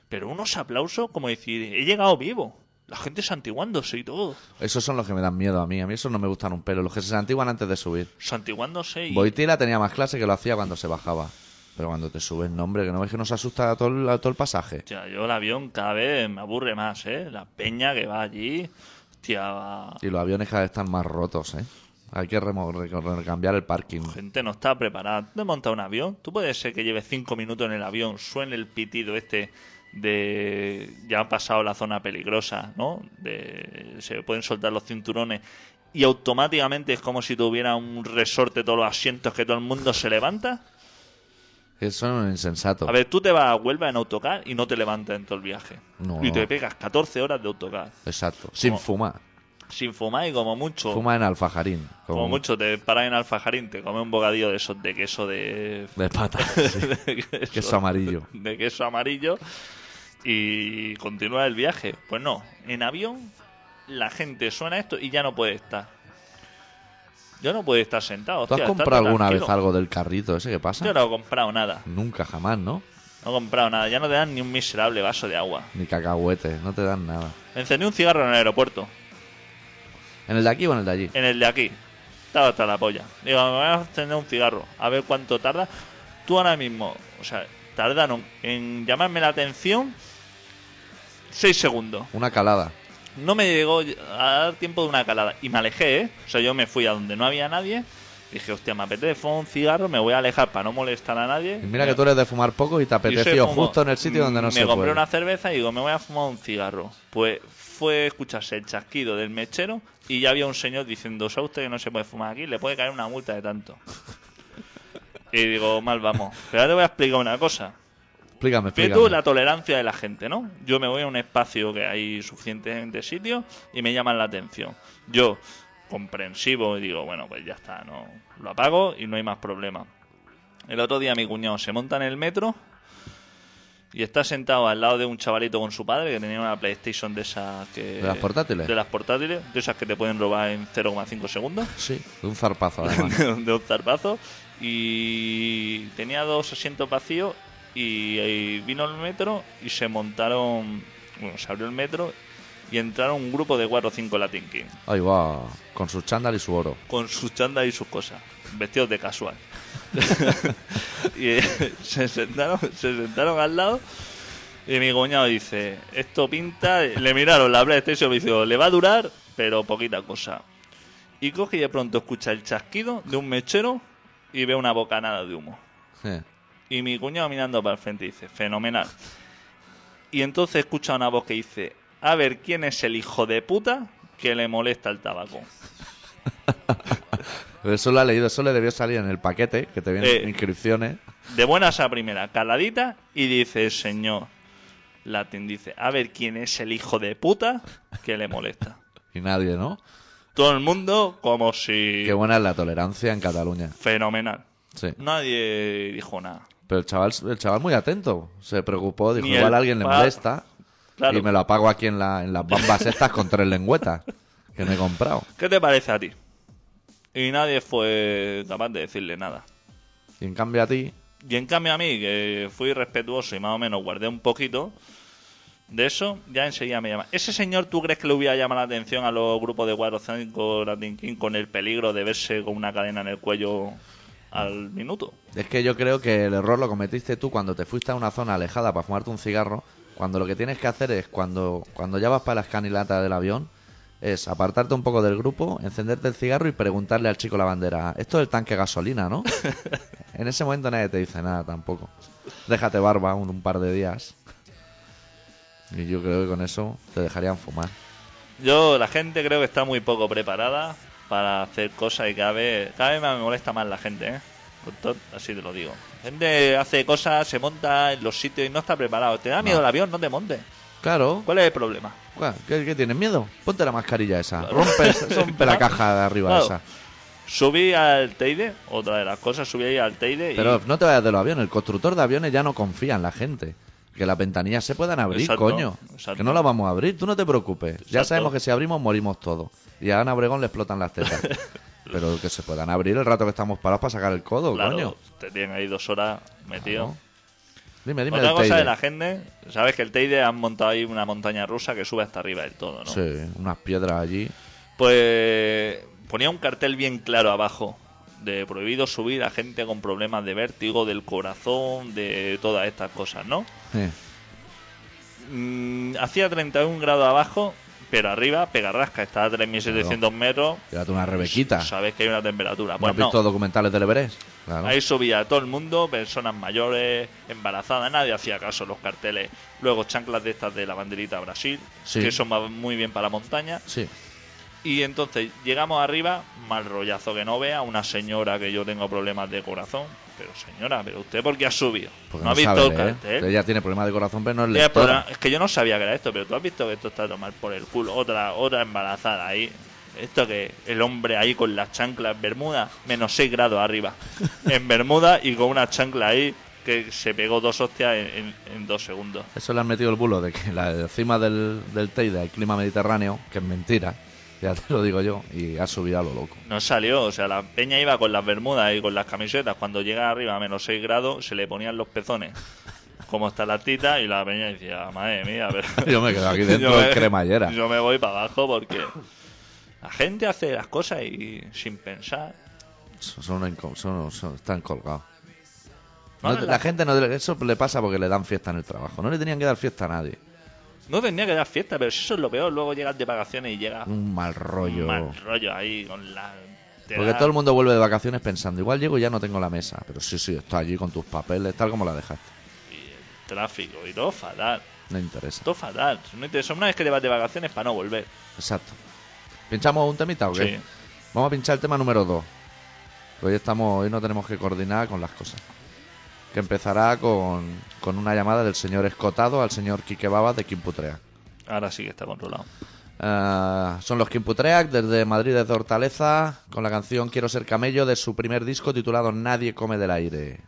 Pero unos aplausos como decir, he llegado vivo. La gente santiguándose y todo. Esos son los que me dan miedo a mí. A mí esos no me gustan un pelo. Los que se santiguan antes de subir. Santiguándose y... Boitila tenía más clase que lo hacía cuando se bajaba. Pero cuando te subes, no, hombre, que no ves que nos asusta a todo el, a todo el pasaje. Hostia, yo el avión cada vez me aburre más, ¿eh? La peña que va allí, hostia, Y los aviones cada vez están más rotos, ¿eh? Hay que recambiar el parking. gente no está preparada. ¿Tú te montas un avión? ¿Tú puedes ser que lleves cinco minutos en el avión, suene el pitido este de... Ya han pasado la zona peligrosa, ¿no? De... Se pueden soltar los cinturones y automáticamente es como si tuviera un resorte todos los asientos que todo el mundo se levanta. Eso es insensato. A ver, tú te vas a Huelva en autocar y no te levantas en todo el viaje. No, y te pegas 14 horas de autocar. Exacto. Sin Como- fumar. Sin fumar y como mucho. Fuma en alfajarín. Como mucho te paras en Alfajarín, te comes un bocadillo de esos de queso de. De pata. (laughs) sí. de queso, Queso amarillo. De queso amarillo y continúa el viaje. Pues no, en avión la gente suena esto y ya no puede estar. Ya no puede estar sentado. ¿Tú has hostia, comprado estate alguna vez algo del carrito ese que pasa? Yo no he comprado nada. Nunca, jamás, ¿no? No he comprado nada. Ya no te dan ni un miserable vaso de agua. Ni cacahuete, no te dan nada. Encendí un cigarro en el aeropuerto. ¿En el de aquí o en el de allí? En el de aquí. Estaba hasta la polla. Digo, me voy a encender un cigarro. A ver cuánto tarda. Tú ahora mismo, o sea, tardaron en llamarme la atención 6 segundos. Una calada. No me llegó a dar tiempo de una calada. Y me alejé, ¿eh? O sea, yo me fui a donde no había nadie. Dije, hostia, me apetece fumar un cigarro, me voy a alejar para no molestar a nadie. Y mira que tú eres de fumar poco y te apeteció justo en el sitio donde no me se compré puede. una cerveza y digo, me voy a fumar un cigarro. Pues fue escucharse el chasquido del mechero y ya había un señor diciendo, ¿sabe usted que no se puede fumar aquí? Le puede caer una multa de tanto. Y digo, mal vamos. Pero ahora te voy a explicar una cosa. Explícame, explícame. tú la tolerancia de la gente, ¿no? Yo me voy a un espacio que hay suficientemente sitio y me llaman la atención. Yo, comprensivo, y digo, bueno, pues ya está, no lo apago y no hay más problema. El otro día mi cuñado se monta en el metro y está sentado al lado de un chavalito con su padre que tenía una PlayStation de esas que... ¿De las portátiles? De las portátiles, de esas que te pueden robar en 0,5 segundos Sí, de un zarpazo además. de, (laughs) de un zarpazo y tenía dos asientos vacíos y, y vino el metro y se montaron bueno se abrió el metro y entraron un grupo de cuatro o cinco Latin King Ahí va, con su chándal y su oro. con sus chandas y sus cosas vestidos de casual (laughs) y eh, se sentaron se sentaron al lado y mi cuñado dice esto pinta le miraron la PlayStation y dice le va a durar pero poquita cosa y coge y de pronto escucha el chasquido de un mechero y ve una bocanada de humo. Sí. Y mi cuñado mirando para el frente dice, fenomenal. Y entonces escucha una voz que dice, a ver quién es el hijo de puta que le molesta el tabaco. (laughs) Eso lo ha leído, eso le debió salir en el paquete, que te vienen Eh. inscripciones. De buenas a primera, caladita, y dice, señor Latin, dice, a ver quién es el hijo de puta que le molesta. (laughs) Y nadie, ¿no? Todo el mundo como si... Qué buena es la tolerancia en Cataluña. Fenomenal. Sí. Nadie dijo nada. Pero el chaval, el chaval muy atento. Se preocupó, dijo, igual a alguien le molesta. Claro. Y me lo apago aquí en, la, en las bambas estas con tres lengüetas que me he comprado. ¿Qué te parece a ti? Y nadie fue capaz de decirle nada. Y en cambio a ti, Y en cambio a mí, que fui respetuoso y más o menos guardé un poquito de eso, ya enseguida me llama. ¿Ese señor tú crees que le hubiera llamado la atención a los grupos de 4 o 5 Latin King con el peligro de verse con una cadena en el cuello al minuto. Es que yo creo que el error lo cometiste tú cuando te fuiste a una zona alejada para fumarte un cigarro, cuando lo que tienes que hacer es cuando, cuando ya vas para la escanilata del avión, es apartarte un poco del grupo, encenderte el cigarro y preguntarle al chico la bandera, esto es el tanque de gasolina, ¿no? (laughs) en ese momento nadie te dice nada tampoco. Déjate barba un, un par de días. Y yo creo que con eso te dejarían fumar. Yo, la gente creo que está muy poco preparada para hacer cosas y cada vez, cada vez me molesta más la gente, ¿eh? Así te lo digo. La gente hace cosas, se monta en los sitios y no está preparado. ¿Te da miedo No. el avión? No te montes. Claro. ¿Cuál es el problema? ¿Qué, qué tienes miedo? Ponte la mascarilla esa. Claro. Rompe, (laughs) rompe la caja de arriba Claro. esa. Subí al Teide, otra de las cosas, subí ahí al Teide y... Pero no te vayas de los aviones. El constructor de aviones ya no confía en la gente. Que las ventanillas se puedan abrir, Exacto, coño. exacto. Que no las vamos a abrir, tú no te preocupes. Ya sabemos que si abrimos morimos todos. Y a Ana Obregón le explotan las tetas. (laughs) Pero que se puedan abrir el rato que estamos parados para sacar el codo, claro, coño. te tienen ahí dos horas metido. Claro. Dime, dime Otra cosa Teide. de la gente, sabes que el Teide han montado ahí una montaña rusa que sube hasta arriba del todo, ¿no? Sí, unas piedras allí. Pues ponía un cartel bien claro abajo de prohibido subir a gente con problemas de vértigo, del corazón, de todas estas cosas, ¿no? Eh, Mm, hacía 31 grados abajo, pero arriba, Pegarrasca, está a 3.700 metros. Llévate una rebequita. Sabes que hay una temperatura. ¿No Pues has no. visto documentales del Everest? Claro. Ahí subía todo el mundo, personas mayores, embarazadas, nadie hacía caso los carteles. Luego chanclas de estas de la banderita Brasil, Sí. que eso va muy bien para la montaña. Sí. Y entonces llegamos arriba, mal rollazo que no vea, una señora que yo tengo problemas de corazón. Pero señora, ¿pero usted por qué ha subido? Porque ¿No ha visto el cartel? Ella tiene problemas de corazón, pero no es problema- Es que yo no sabía que era esto, pero tú has visto que esto está a tomar por el culo. Otra, otra embarazada ahí. Esto que el hombre ahí con las chanclas Bermuda, menos 6 grados arriba. (laughs) en Bermuda y con una chancla ahí que se pegó dos hostias en, en- en dos segundos. Eso le han metido el bulo de que la encima del, del Teide hay clima mediterráneo, que es mentira, ya te lo digo yo, y ha subido a lo loco. No salió, o sea, la peña iba con las bermudas y con las camisetas. Cuando llega arriba a menos 6 grados, se le ponían los pezones como está la tita y la peña decía, madre mía, pero... (laughs) Yo me quedo aquí dentro de (laughs) cremallera. Yo me voy para abajo porque la gente hace las cosas y sin pensar. Son, son son- son- están colgados. No, No, la- la gente no eso le pasa porque le dan fiesta en el trabajo. No le tenían que dar fiesta a nadie. No tendría que dar fiesta, pero si eso es lo peor, luego llegas de vacaciones y llega Un mal rollo. un mal rollo ahí con la... Porque da- todo el mundo vuelve de vacaciones pensando, igual llego y ya no tengo la mesa. Pero sí, sí, está allí con tus papeles, tal como la dejaste. y el tráfico y todo fatal. No interesa. Todo fatal. No interesa. Una vez que te vas de vacaciones para no volver. Exacto. ¿Pinchamos un temita o qué? Sí. Vamos a pinchar el tema número 2. Hoy estamos, hoy no tenemos que coordinar con las cosas. Que empezará con, con una llamada del señor Escotado al señor Quique Babas de Quimputrea. Ahora sí que está controlado. Ah, son los Quimputreac desde Madrid, desde Hortaleza, con la canción Quiero ser camello de su primer disco titulado Nadie come del aire.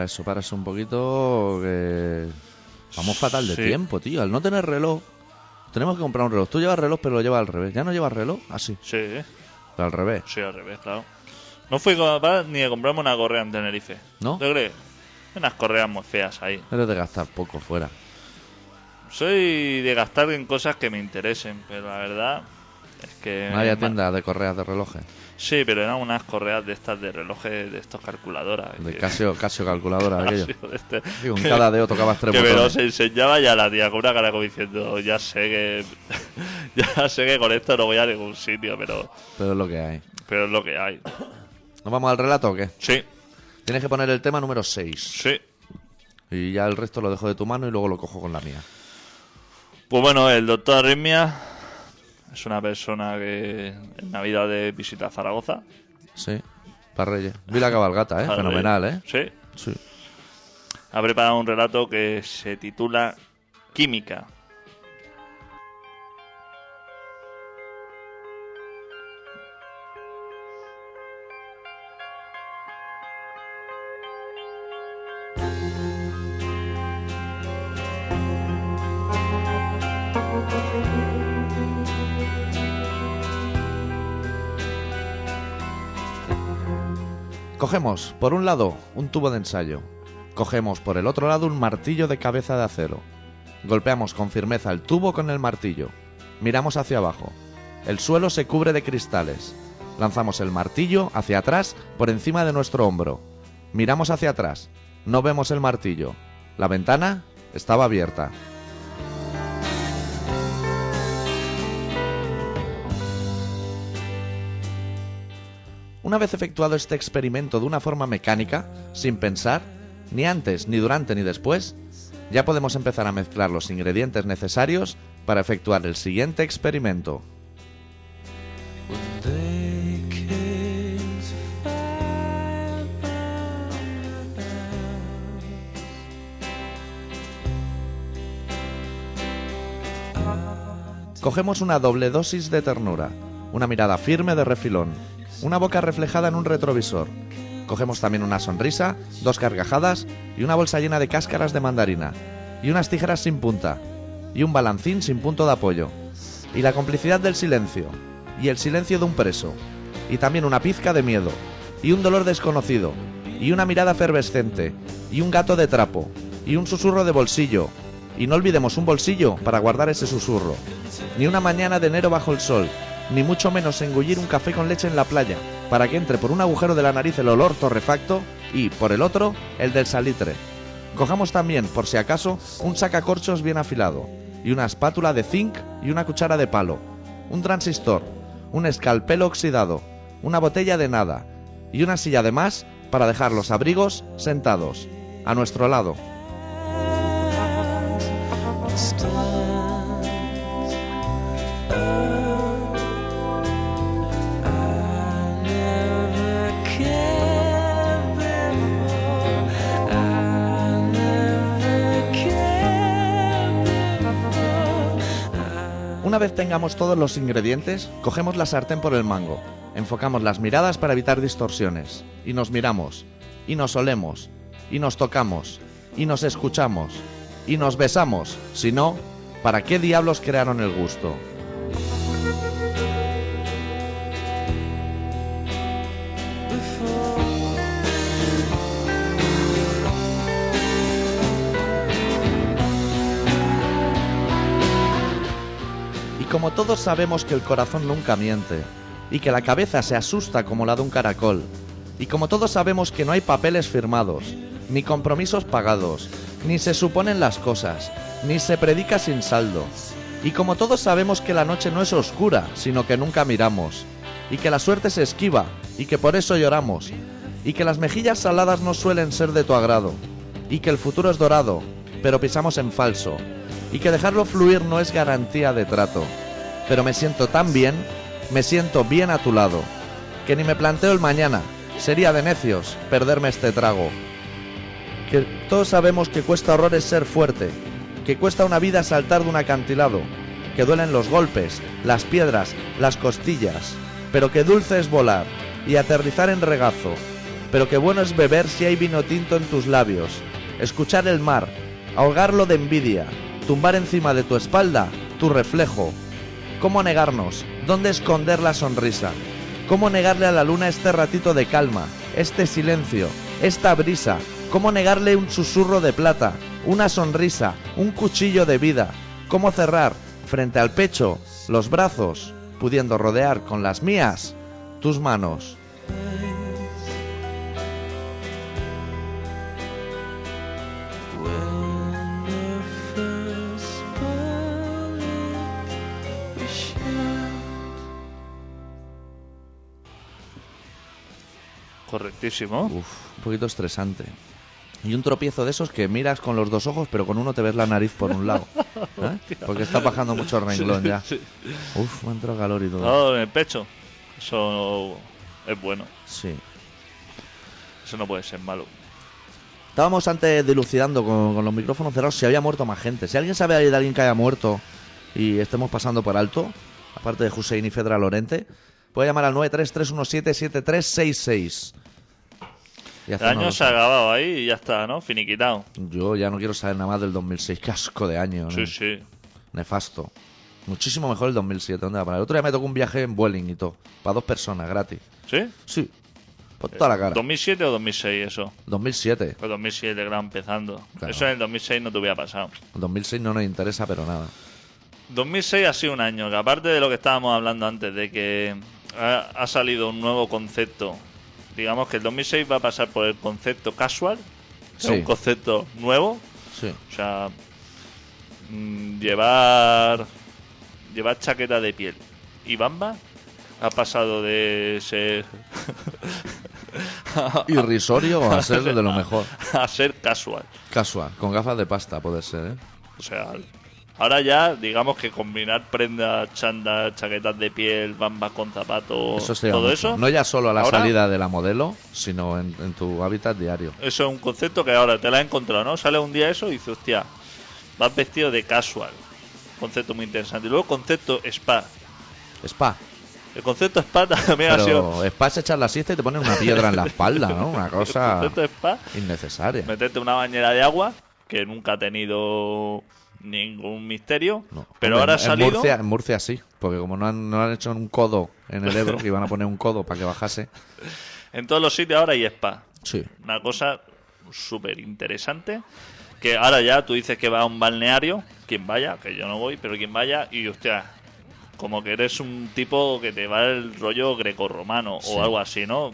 Para eso, para eso un poquito que... Vamos fatal de Sí. tiempo, tío. Al no tener reloj, tenemos que comprar un reloj. Tú llevas reloj, pero lo llevas al revés. ¿Ya no llevas reloj? Así, Sí, pero al revés. sí, al revés, claro. No fui capaz ni de comprarme una correa en Tenerife. ¿No? ¿Te crees? Unas correas muy feas ahí. Eres de gastar poco fuera. Soy de gastar en cosas que me interesen, pero la verdad es que... No había tienda de correas de relojes. Sí, pero eran unas correas de estas de relojes, de estos calculadoras. De Casio, Casio calculadora, (laughs) aquello. Casio de este- cada dedo tocabas tres (laughs) que me los enseñaba ya la tía con una cara como diciendo, ya sé que (laughs) ya sé que con esto no voy a ningún sitio, pero Pero es lo que hay. pero es lo que hay. ¿Nos vamos al relato o qué? Sí, Tienes que poner el tema número 6. sí. Y ya el resto lo dejo de tu mano y luego lo cojo con la mía. Pues bueno, el doctor Arritmia es una persona que en Navidad de visita Zaragoza. Sí, para Reyes. Vi la cabalgata, ¿eh? (laughs) Para Fenomenal, ¿eh? Sí. Sí. Ha preparado un relato que se titula Química. Cogemos, por un lado, un tubo de ensayo. Cogemos por el otro lado un martillo de cabeza de acero. Golpeamos con firmeza el tubo con el martillo. Miramos hacia abajo. El suelo se cubre de cristales. Lanzamos el martillo hacia atrás por encima de nuestro hombro. Miramos hacia atrás. No vemos el martillo. La ventana estaba abierta. Una vez efectuado este experimento de una forma mecánica, sin pensar, ni antes, ni durante, ni después, ya podemos empezar a mezclar los ingredientes necesarios para efectuar el siguiente experimento. Cogemos una doble dosis de ternura, una mirada firme de refilón, una boca reflejada en un retrovisor. Cogemos también una sonrisa, dos carcajadas y una bolsa llena de cáscaras de mandarina, y unas tijeras sin punta, y un balancín sin punto de apoyo, y la complicidad del silencio, y el silencio de un preso, y también una pizca de miedo, y un dolor desconocido, y una mirada efervescente, y un gato de trapo, y un susurro de bolsillo, y no olvidemos un bolsillo para guardar ese susurro, ni una mañana de enero bajo el sol, ni mucho menos engullir un café con leche en la playa, para que entre por un agujero de la nariz el olor torrefacto y, por el otro, el del salitre. Cojamos también, por si acaso, un sacacorchos bien afilado, y una espátula de zinc y una cuchara de palo, un transistor, un escalpelo oxidado, una botella de nada, y una silla de más para dejar los abrigos sentados, a nuestro lado. Tengamos todos los ingredientes, cogemos la sartén por el mango, enfocamos las miradas para evitar distorsiones, y nos miramos, y nos olemos, y nos tocamos, y nos escuchamos, y nos besamos. Si no, ¿para qué diablos crearon el gusto? Todos sabemos que el corazón nunca miente, y que la cabeza se asusta como la de un caracol, y como todos sabemos que no hay papeles firmados, ni compromisos pagados, ni se suponen las cosas, ni se predica sin saldo, y como todos sabemos que la noche no es oscura, sino que nunca miramos, y que la suerte se esquiva, y que por eso lloramos, y que las mejillas saladas no suelen ser de tu agrado, y que el futuro es dorado, pero pisamos en falso, y que dejarlo fluir no es garantía de trato. Pero me siento tan bien, me siento bien a tu lado, que ni me planteo el mañana, sería de necios perderme este trago. Que todos sabemos que cuesta horrores ser fuerte, que cuesta una vida saltar de un acantilado, que duelen los golpes, las piedras, las costillas, pero que dulce es volar y aterrizar en regazo, pero que bueno es beber si hay vino tinto en tus labios, escuchar el mar, ahogarlo de envidia, tumbar encima de tu espalda tu reflejo. ¿Cómo negarnos? ¿Dónde esconder la sonrisa? ¿Cómo negarle a la luna este ratito de calma, este silencio, esta brisa? ¿Cómo negarle un susurro de plata, una sonrisa, un cuchillo de vida? ¿Cómo cerrar frente al pecho los brazos, pudiendo rodear con las mías tus manos? Correctísimo. Uf, un poquito estresante. Y un tropiezo de esos que miras con los dos ojos, pero con uno te ves la nariz por un lado. (laughs) ¿eh? Porque está bajando mucho el renglón ya. Sí. Uf, me calor y todo. En el pecho. Eso es bueno. Sí. Eso no puede ser malo. Estábamos antes dilucidando con, con los micrófonos cerrados si había muerto más gente. Si alguien sabe de alguien que haya muerto y estemos pasando por alto, aparte de Hussein y Fedra Lorente, puede llamar al 933177366. El año se ha acabado ahí y ya está, ¿no? Finiquitado. Yo ya no quiero saber nada más del 2006. Qué asco de año, ¿no? Sí, sí. Nefasto. Muchísimo mejor el 2007. ¿Dónde va a parar? El otro día me tocó un viaje en Vueling y todo. Para dos personas, gratis. ¿Sí? Sí. Por toda la cara. ¿2007 o 2006 eso? 2007. Pues 2007, gran empezando. Claro. Eso en el 2006 no te hubiera pasado. El 2006 no nos interesa, pero nada. 2006 ha sido un año que aparte de lo que estábamos hablando antes, de que ha, ha salido un nuevo concepto. Digamos que el 2006 va a pasar por el concepto casual, que Sí. es un concepto nuevo. Sí. O sea, mm, llevar llevar chaqueta de piel y bamba ha pasado de ser (laughs) irrisorio a ser de lo mejor. (laughs) a ser casual. Casual, con gafas de pasta puede ser, ¿eh? O sea, ahora ya, digamos que combinar prendas, chandas, chaquetas de piel, bambas con zapatos, Eso todo mucho. eso. No ya solo a la Ahora- salida de la modelo, sino en, en tu hábitat diario. Eso es un concepto que ahora te la he encontrado, ¿no? Sale un día eso y dices, hostia, vas vestido de casual. Concepto muy interesante. Y luego concepto spa. Spa. El concepto spa (laughs) también ha sido... Pero spa es echar la siesta y te ponen una piedra en la espalda, ¿no? Una (laughs) El cosa concepto spa, innecesaria. meterte una bañera de agua que nunca ha tenido ningún misterio. No. Pero Hombre, ahora ha en salido... Murcia, en Murcia sí, porque como no han, no han hecho un codo en el Ebro, que (laughs) iban a poner un codo para que bajase. En todos los sitios ahora hay spa. Sí. Una cosa súper interesante. Que ahora ya tú dices que va a un balneario, quien vaya, que yo no voy, pero quien vaya, y hostia, como que eres un tipo que te va el rollo grecorromano Sí. o algo así, ¿no?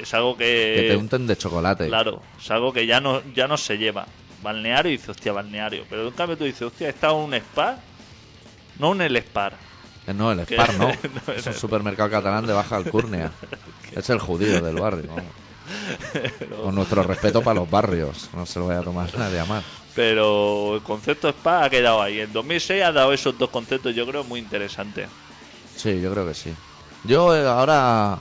Es algo que. Que te unten de chocolate. Claro, es algo que ya no, ya no se lleva. Balneario y dices, hostia, balneario. Pero en cambio tú dices, hostia, he estado en un spa, no en el spa. Eh, No, el Spar no. (laughs) no, es un supermercado catalán de baja alcurnia. (laughs) Es el judío del barrio. Con nuestro respeto para los barrios. No se lo vaya a tomar nadie a mal. Pero el concepto spa ha quedado ahí. En 2006 ha dado esos dos conceptos, yo creo, muy interesantes. Sí, yo creo que sí. Yo eh, ahora,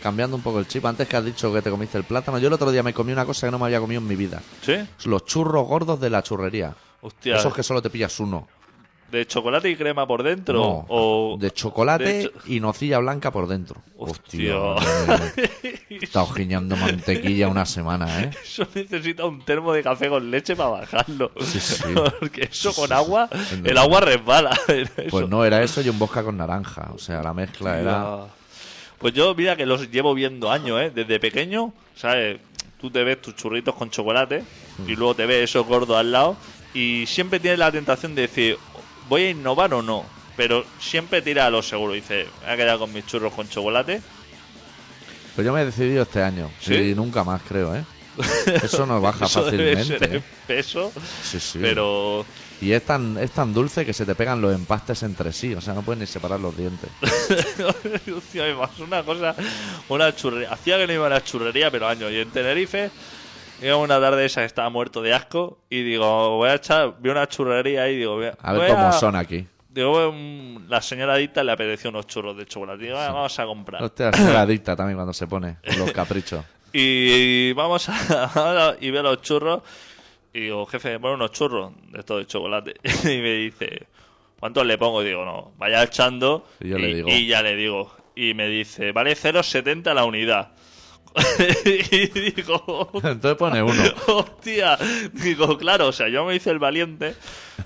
cambiando un poco el chip, antes que has dicho que te comiste el plátano, yo el otro día me comí una cosa que no me había comido en mi vida. ¿Sí? Los churros gordos de la churrería. Hostia, Esos que solo te pillas uno. ¿de chocolate y crema por dentro? No, o de chocolate de cho- y nocilla blanca por dentro. Hostia. He estado giñando mantequilla una semana, ¿eh? (laughs) Eso necesita un termo de café con leche para bajarlo. Sí, sí. (laughs) Porque eso con agua, el agua resbala. (laughs) Pues no era eso y un bosca con naranja. O sea, la mezcla era... Pues yo, mira que los llevo viendo años, ¿eh? Desde pequeño, ¿sabes? Tú te ves tus churritos con chocolate y luego te ves esos gordos al lado y siempre tienes la tentación de decir, ¿voy a innovar o no? Pero siempre tira a lo seguro. Dice, me voy a quedar con mis churros con chocolate. Pues yo me he decidido este año. ¿Sí? Y nunca más, creo, ¿eh? (laughs) Eso no baja Eso debe fácilmente. ser ¿eh? peso, Sí, sí. pero Y es tan, es tan dulce que se te pegan los empastes entre sí. O sea, no puedes ni separar los dientes. (laughs) Hostia, me pasó una cosa, una churrería. Hacía que no iba a la churrería, pero años. Y en Tenerife, iba una tarde esa que estaba muerto de asco. Y digo, voy a echar, vi una churrería y digo, voy a, A ver voy cómo a- son aquí. Digo, la señora adicta le apeteció unos churros de chocolate. Digo, "Ah, vamos a comprar. Hostia, la adicta también cuando se pone los caprichos. (laughs) Y, (laughs) vamos a, y veo los churros. Y digo, jefe, bueno, unos churros de estos de chocolate. (laughs) y me dice, ¿cuántos le pongo? Y digo, no, vaya echando. Y yo le digo. y ya le digo. Y me dice, vale 0,70 la unidad. (laughs) y digo, Entonces pone uno. (laughs) hostia. Digo, claro, o sea, yo me hice el valiente.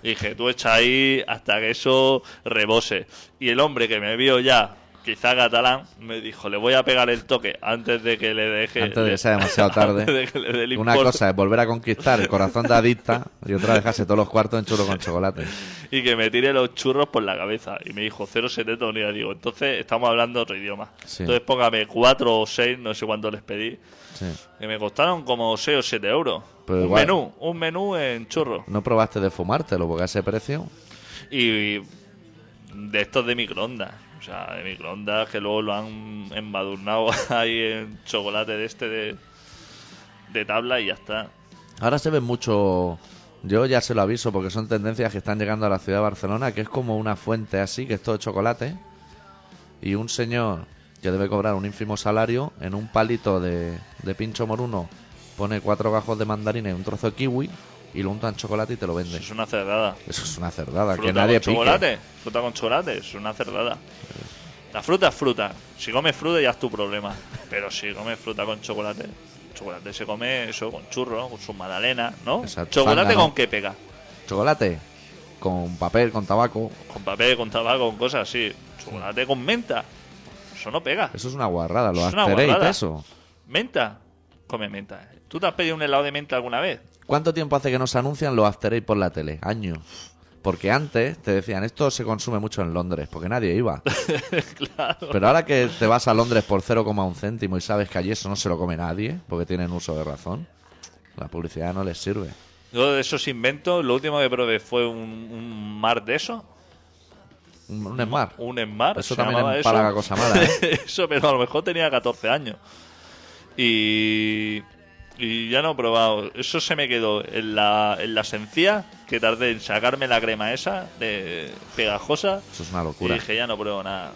Y dije, tú echa ahí hasta que eso rebose. Y el hombre que me vio ya, quizá catalán, me dijo, le voy a pegar el toque antes de que le deje. Antes de que sea demasiado (laughs) tarde. de que le Una cosa es volver a conquistar el corazón de adicta y otra dejarse todos los cuartos en churro con chocolate. y que me tire los churros por la cabeza. Y me dijo 0,70 unidades. Digo, entonces estamos hablando otro idioma. Sí. Entonces póngame 4 o 6, no sé cuánto les pedí. Sí. Que me costaron como 6 o 7 euros. Pero un igual- menú, un menú en churros. ¿No probaste de fumártelo? Porque a ese precio... Y de estos de microondas. Sea, de microondas que luego lo han embadurnado (laughs) ahí en chocolate de este de, de tabla y ya está. Ahora se ve mucho... Yo ya se lo aviso porque son tendencias que están llegando a la ciudad de Barcelona, que es como una fuente así, que es todo chocolate. Y un señor que debe cobrar un ínfimo salario, en un palito de, de pincho moruno pone cuatro gajos de mandarina y un trozo de kiwi y lo unta en chocolate y te lo Eso vende. es una cerdada. Eso es una cerdada, que Fruta nadie con pique. chocolate. Fruta con chocolate, es una cerdada. La fruta es fruta. Si comes fruta ya es tu problema. Pero si comes fruta con chocolate, chocolate se come eso con churro, con su magdalena, ¿no? Exacto. Chocolate con qué pega. Chocolate con papel, con tabaco. Con papel, con tabaco, con cosas así. Chocolate con menta. Eso no pega. Eso es una guarrada, lo Es una guarrada. eso. Menta. Come menta. ¿Tú te has pedido un helado de menta alguna vez? ¿Cuánto tiempo hace que nos anuncian los After Eight por la tele? Años. Porque antes te decían, esto se consume mucho en Londres, porque nadie iba. (laughs) claro. Pero ahora que te vas a Londres por 0,1 céntimo y sabes que allí eso no se lo come nadie, porque tienen uso de razón, la publicidad no les sirve. Yo de esos inventos, lo último que probé fue un, un mar de eso. Un, un Smart. Un Smart. Eso también llamaba empalaga eso. cosa mala, ¿eh? (laughs) eso, pero a lo mejor tenía 14 años. Y, y ya no he probado. Eso se me quedó en la, en la sencilla, que tardé en sacarme la crema esa de pegajosa. Eso es una Y locura. dije, ya no pruebo nada.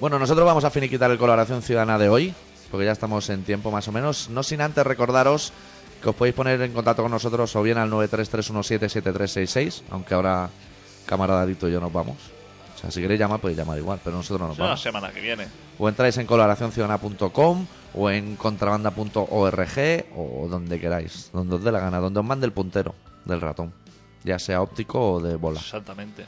Bueno, nosotros vamos a finiquitar el Colaboración Ciudadana de hoy, porque ya estamos en tiempo más o menos. No sin antes recordaros que os podéis poner en contacto con nosotros o bien al 933177366, aunque ahora camaradito y yo nos vamos. O sea, si queréis llamar, podéis llamar igual, pero nosotros no nos la vamos. semana que viene. O entráis en colaboracionciudadana.com o en contrabanda.org o donde queráis, donde os dé la gana, donde os mande el puntero del ratón, ya sea óptico o de bola. Exactamente.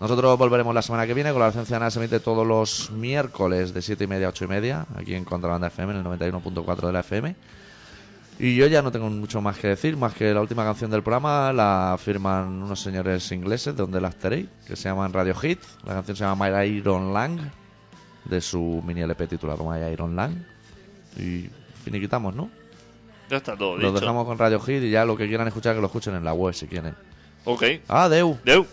Nosotros volveremos la semana que viene. Colaboración Ciudadana se emite todos los miércoles de 7 y media a 8 y media, aquí en Contrabanda FM, en el 91.4 de la FM. Y yo ya no tengo mucho más que decir, más que la última canción del programa la firman unos señores ingleses de donde las tenéis, que se llaman Radio Hit. La canción se llama My Iron Lang, de su mini LP titulado My Iron Lang. Y finiquitamos, ¿no? Ya está todo dicho. dejamos con Radio Hit y ya lo que quieran escuchar, que lo escuchen en la web si quieren. Ok. Adeu. Deu.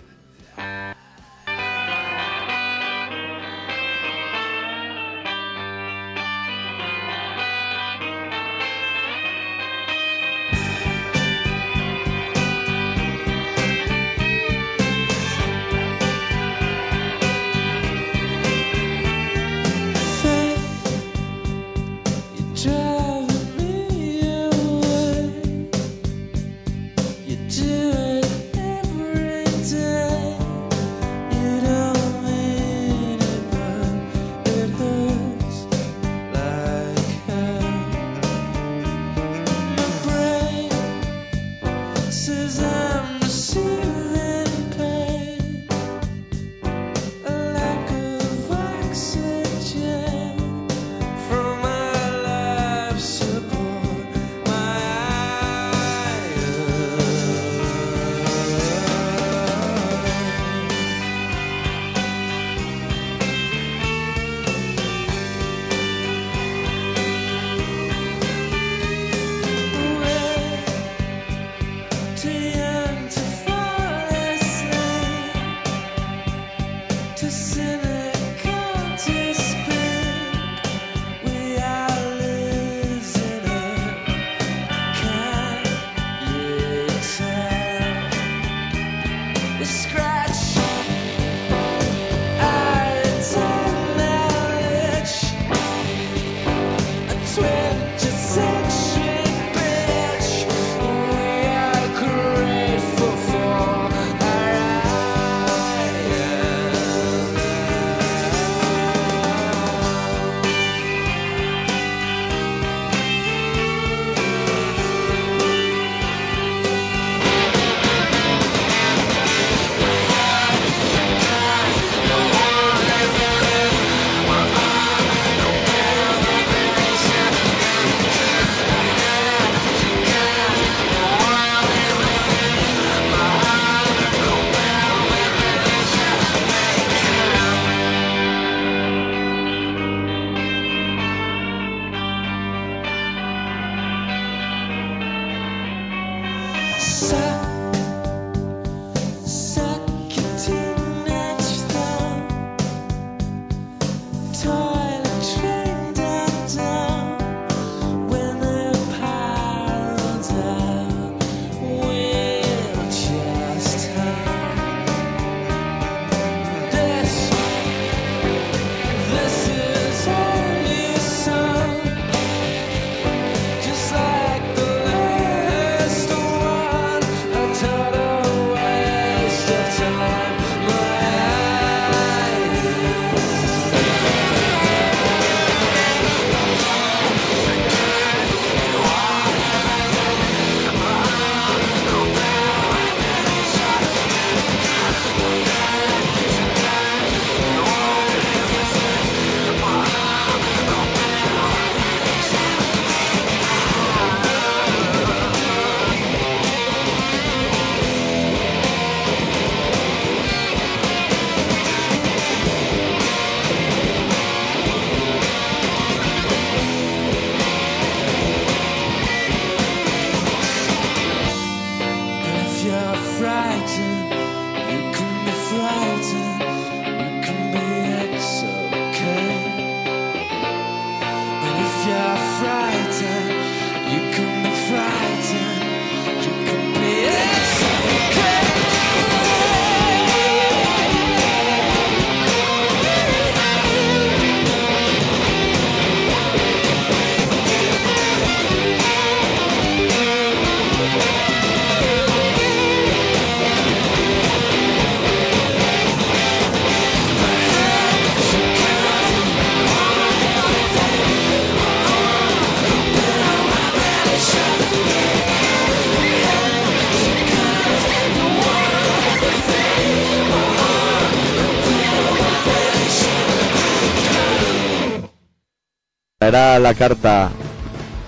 La carta.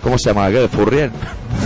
¿Cómo se llama? ¿Qué? ¿De Furrien?